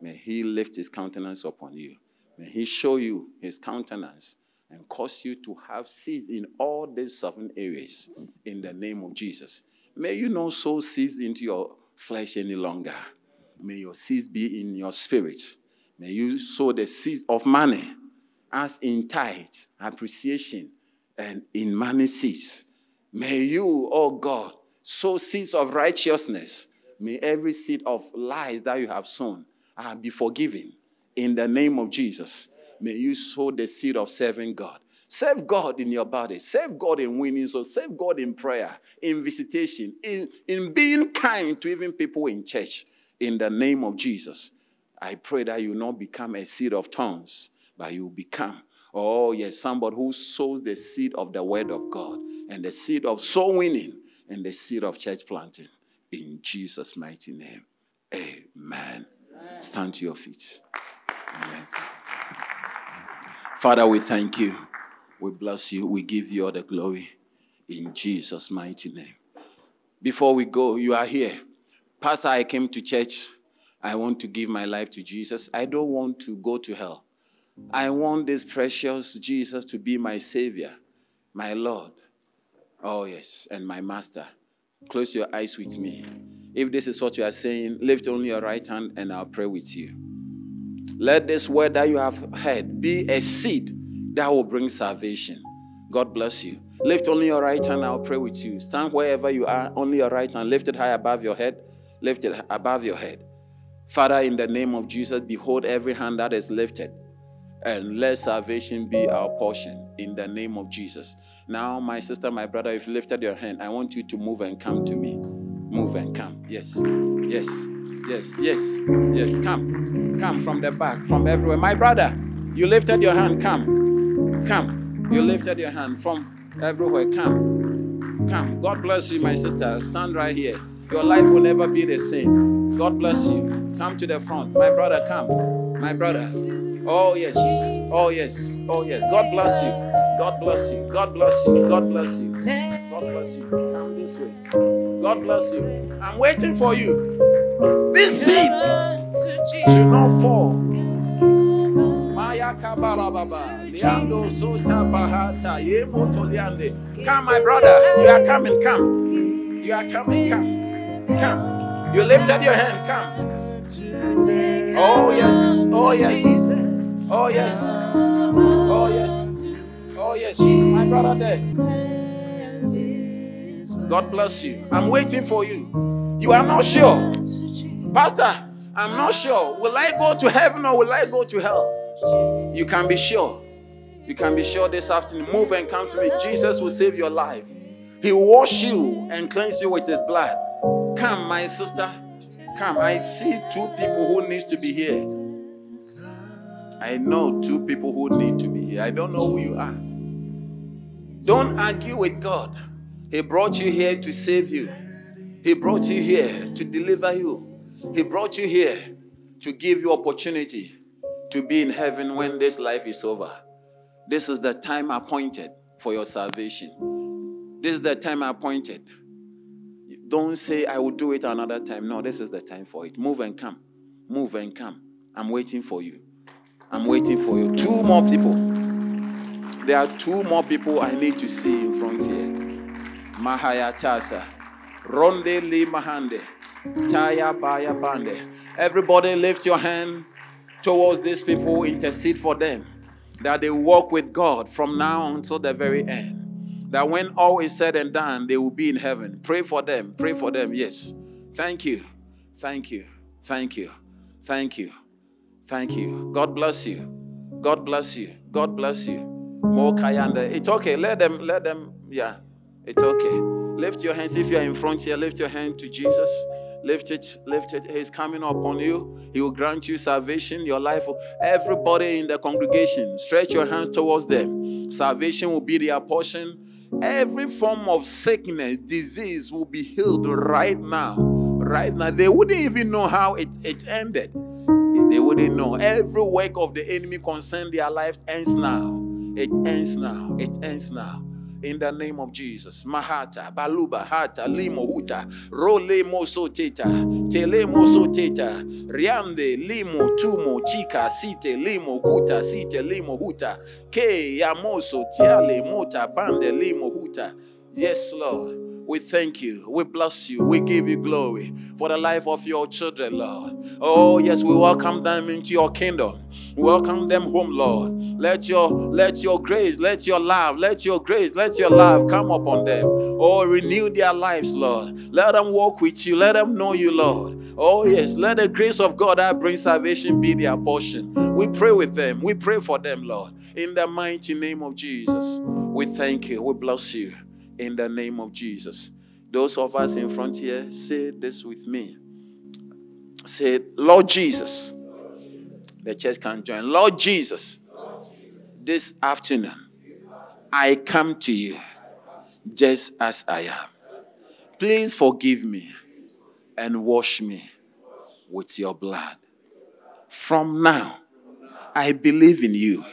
May He lift His countenance upon you. May He show you His countenance and cause you to have seeds in all these seven areas in the name of Jesus. May you not sow seeds into your flesh any longer. May your seeds be in your spirit. May you sow the seeds of money as in tithe, appreciation, and in money seeds. May you, oh God, sow seeds of righteousness. May every seed of lies that you have sown uh, be forgiven in the name of Jesus. May you sow the seed of serving God. Serve God in your body. Serve God in winning. So serve God in prayer, in visitation, in, in being kind to even people in church. In the name of Jesus. I pray that you not become a seed of tongues, but you become, oh yes, somebody who sows the seed of the word of God and the seed of soul winning and the seed of church planting. In Jesus' mighty name. Amen. Stand to your feet. Amen. Father, we thank you. We bless you. We give you all the glory in Jesus' mighty name. Before we go, you are here. Pastor, I came to church. I want to give my life to Jesus. I don't want to go to hell. I want this precious Jesus to be my Savior, my Lord. Oh, yes, and my Master. Close your eyes with me. If this is what you are saying, lift only your right hand and I'll pray with you. Let this word that you have heard be a seed that will bring salvation. God bless you. Lift only your right hand, I'll pray with you. Stand wherever you are, only your right hand, lift it high above your head. Lift it above your head. Father, in the name of Jesus, behold every hand that is lifted, and let salvation be our portion in the name of Jesus. Now, my sister, my brother, if you lifted your hand, I want you to move and come to me. Move and come. Yes, yes, yes, yes, yes. Come, come from the back, from everywhere. My brother, you lifted your hand. Come, come. You lifted your hand from everywhere. Come, come. God bless you, my sister. Stand right here. Your life will never be the same. God bless you. Come to the front. My brother, come. My brother. Oh, yes. Oh, yes. Oh, yes. God bless you. God bless you. God bless you. God bless you. God bless you. Come this way. God bless you. I'm waiting for you. This seed should not fall. Come, my brother. You are coming. Come. You are coming. Come. Come. You lifted your hand. Come. Oh, yes. Oh, yes. Oh, yes. Oh, yes. Oh, yes. My brother there. God bless you. I'm waiting for you. You are not sure. Pastor, I'm not sure. Will I go to heaven or will I go to hell? You can be sure. You can be sure this afternoon. Move and come to me. Jesus will save your life. He wash you and cleanse you with his blood. Come, my sister. Come. I see two people who needs to be here. I know two people who need to be here. I don't know who you are. Don't argue with God. He brought you here to save you. He brought you here to deliver you. He brought you here to give you opportunity to be in heaven when this life is over. This is the time appointed for your salvation. This is the time appointed. Don't say, I will do it another time. No, this is the time for it. Move and come. Move and come. I'm waiting for you. I'm waiting for you. Two more people. There are two more people I need to see in front here. Mahaya Tasa. Ronde Li Mahande. Taya Baya Bande. Everybody lift your hand towards these people, intercede for them. That they walk with God from now until the very end. That when all is said and done, they will be in heaven. Pray for them. Pray for them. Yes. Thank you. Thank you. Thank you. Thank you. Thank you. God bless you. God bless you. God bless you. More kayanda. It's okay. Let them, let them, yeah. It's okay. Lift your hands. If you're in front here, lift your hand to Jesus. Lift it, lift it. He's coming upon you. He will grant you salvation. Your life, everybody in the congregation, stretch your hands towards them. Salvation will be their portion. Every form of sickness, disease will be healed right now. Right now. They wouldn't even know how it, it ended. They wouldn't know. Every work of the enemy concerning their lives ends now. It ends now. It ends now. In the name of Jesus. Mahata, Baluba, Hata, Limo, Huta, Role Moso Teta, Tele Moso Teta, Riande, Limo, Tumo, Chica, Site, Limo, Huta, Site, Limo, Huta, Ke, Yamoso, Tiale, Mota, Bande, Limo, Huta. Yes, Lord. We thank you. We bless you. We give you glory for the life of your children, Lord. Oh, yes, we welcome them into your kingdom. Welcome them home, Lord. Let your let your grace, let your love, let your grace, let your love come upon them. Oh, renew their lives, Lord. Let them walk with you. Let them know you, Lord. Oh, yes, let the grace of God that brings salvation be their portion. We pray with them. We pray for them, Lord. In the mighty name of Jesus. We thank you. We bless you in the name of Jesus. Those of us in front here, say this with me. Say, Lord Jesus. The church can join. Lord Jesus, this afternoon, I come to you just as I am. Please forgive me and wash me with your blood. From now, I believe in you.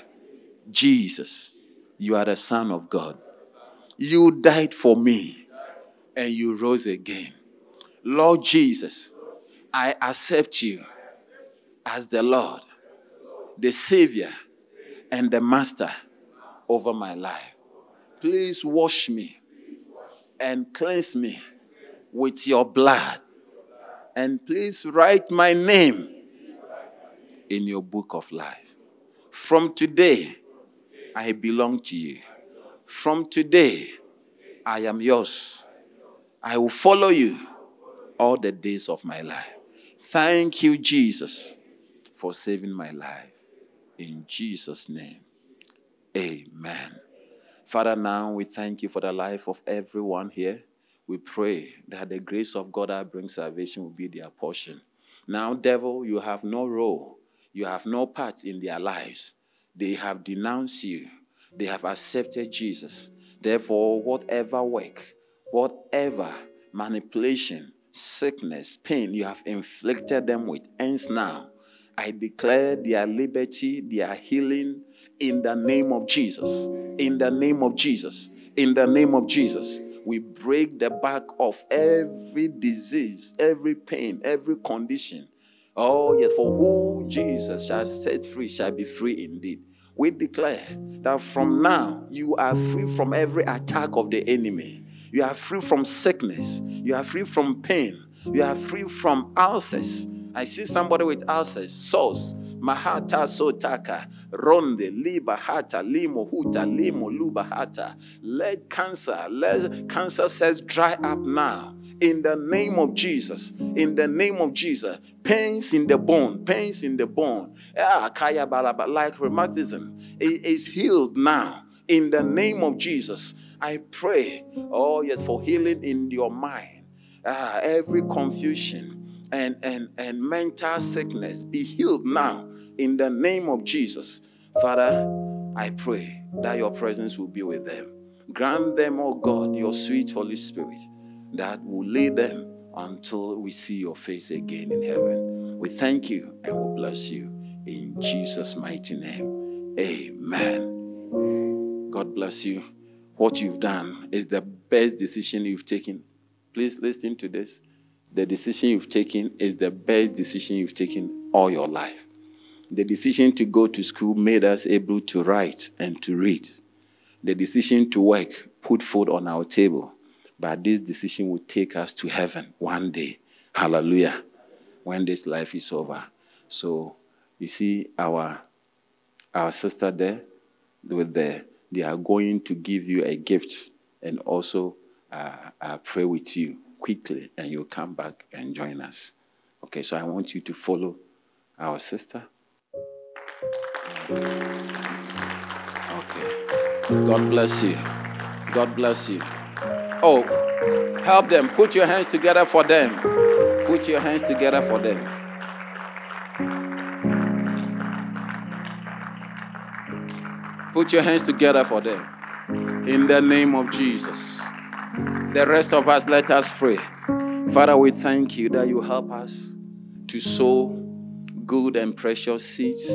Jesus, you are the Son of God. You died for me and you rose again. Lord Jesus, I accept you as the Lord, the Savior, and the Master over my life. Please wash me and cleanse me with your blood. And please write my name in your book of life. From today, I belong to you. From today, I am yours. I will follow you all the days of my life. Thank you, Jesus, for saving my life. In Jesus' name, amen. Father, now we thank you for the life of everyone here. We pray that the grace of God that brings salvation will be their portion. Now, devil, you have no role, you have no part in their lives. They have denounced you, they have accepted Jesus. Therefore, whatever work, whatever manipulation, sickness, pain you have inflicted them with ends now. I declare their liberty, their healing in the name of Jesus. In the name of Jesus. In the name of Jesus. We break the back of every disease, every pain, every condition. Oh, yes, for who Jesus shall set free shall be free indeed. We declare that from now you are free from every attack of the enemy. You are free from sickness. You are free from pain. You are free from ulcers. I see somebody with ulcers, sores, mahata sotaka, ronde, liba hata, limo huta, limo luba hata. Let cancer, let cancer says dry up now. In the name of Jesus, in the name of Jesus, pains in the bone, pains in the bone, ah, kaya like rheumatism, it is healed now. In the name of Jesus, I pray, oh yes, for healing in your mind. Ah, every confusion and, and, and mental sickness be healed now in the name of Jesus. Father, I pray that your presence will be with them. Grant them, oh God, your sweet Holy Spirit that will lead them until we see your face again in heaven. We thank you and we bless you in Jesus' mighty name. Amen. God bless you. What you've done is the best decision you've taken. Please listen to this. The decision you've taken is the best decision you've taken all your life. The decision to go to school made us able to write and to read. The decision to work put food on our table. But this decision will take us to heaven one day. Hallelujah. When this life is over. So you see our our sister there with the they are going to give you a gift and also uh, uh, pray with you quickly, and you'll come back and join us. Okay, so I want you to follow our sister. Okay. God bless you. God bless you. Help them. Put your hands together for them. Put your hands together for them. Put your hands together for them. In the name of Jesus. The rest of us, let us pray. Father, we thank you that you help us to sow good and precious seeds,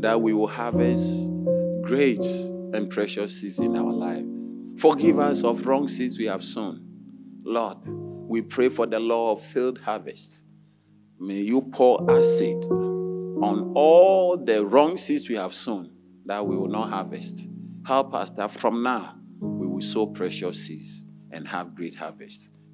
that we will harvest great and precious seeds in our life. Forgive us of wrong seeds we have sown. Lord, we pray for the law of field harvest. May you pour acid on all the wrong seeds we have sown that we will not harvest. Help us that from now we will sow precious seeds and have great harvests.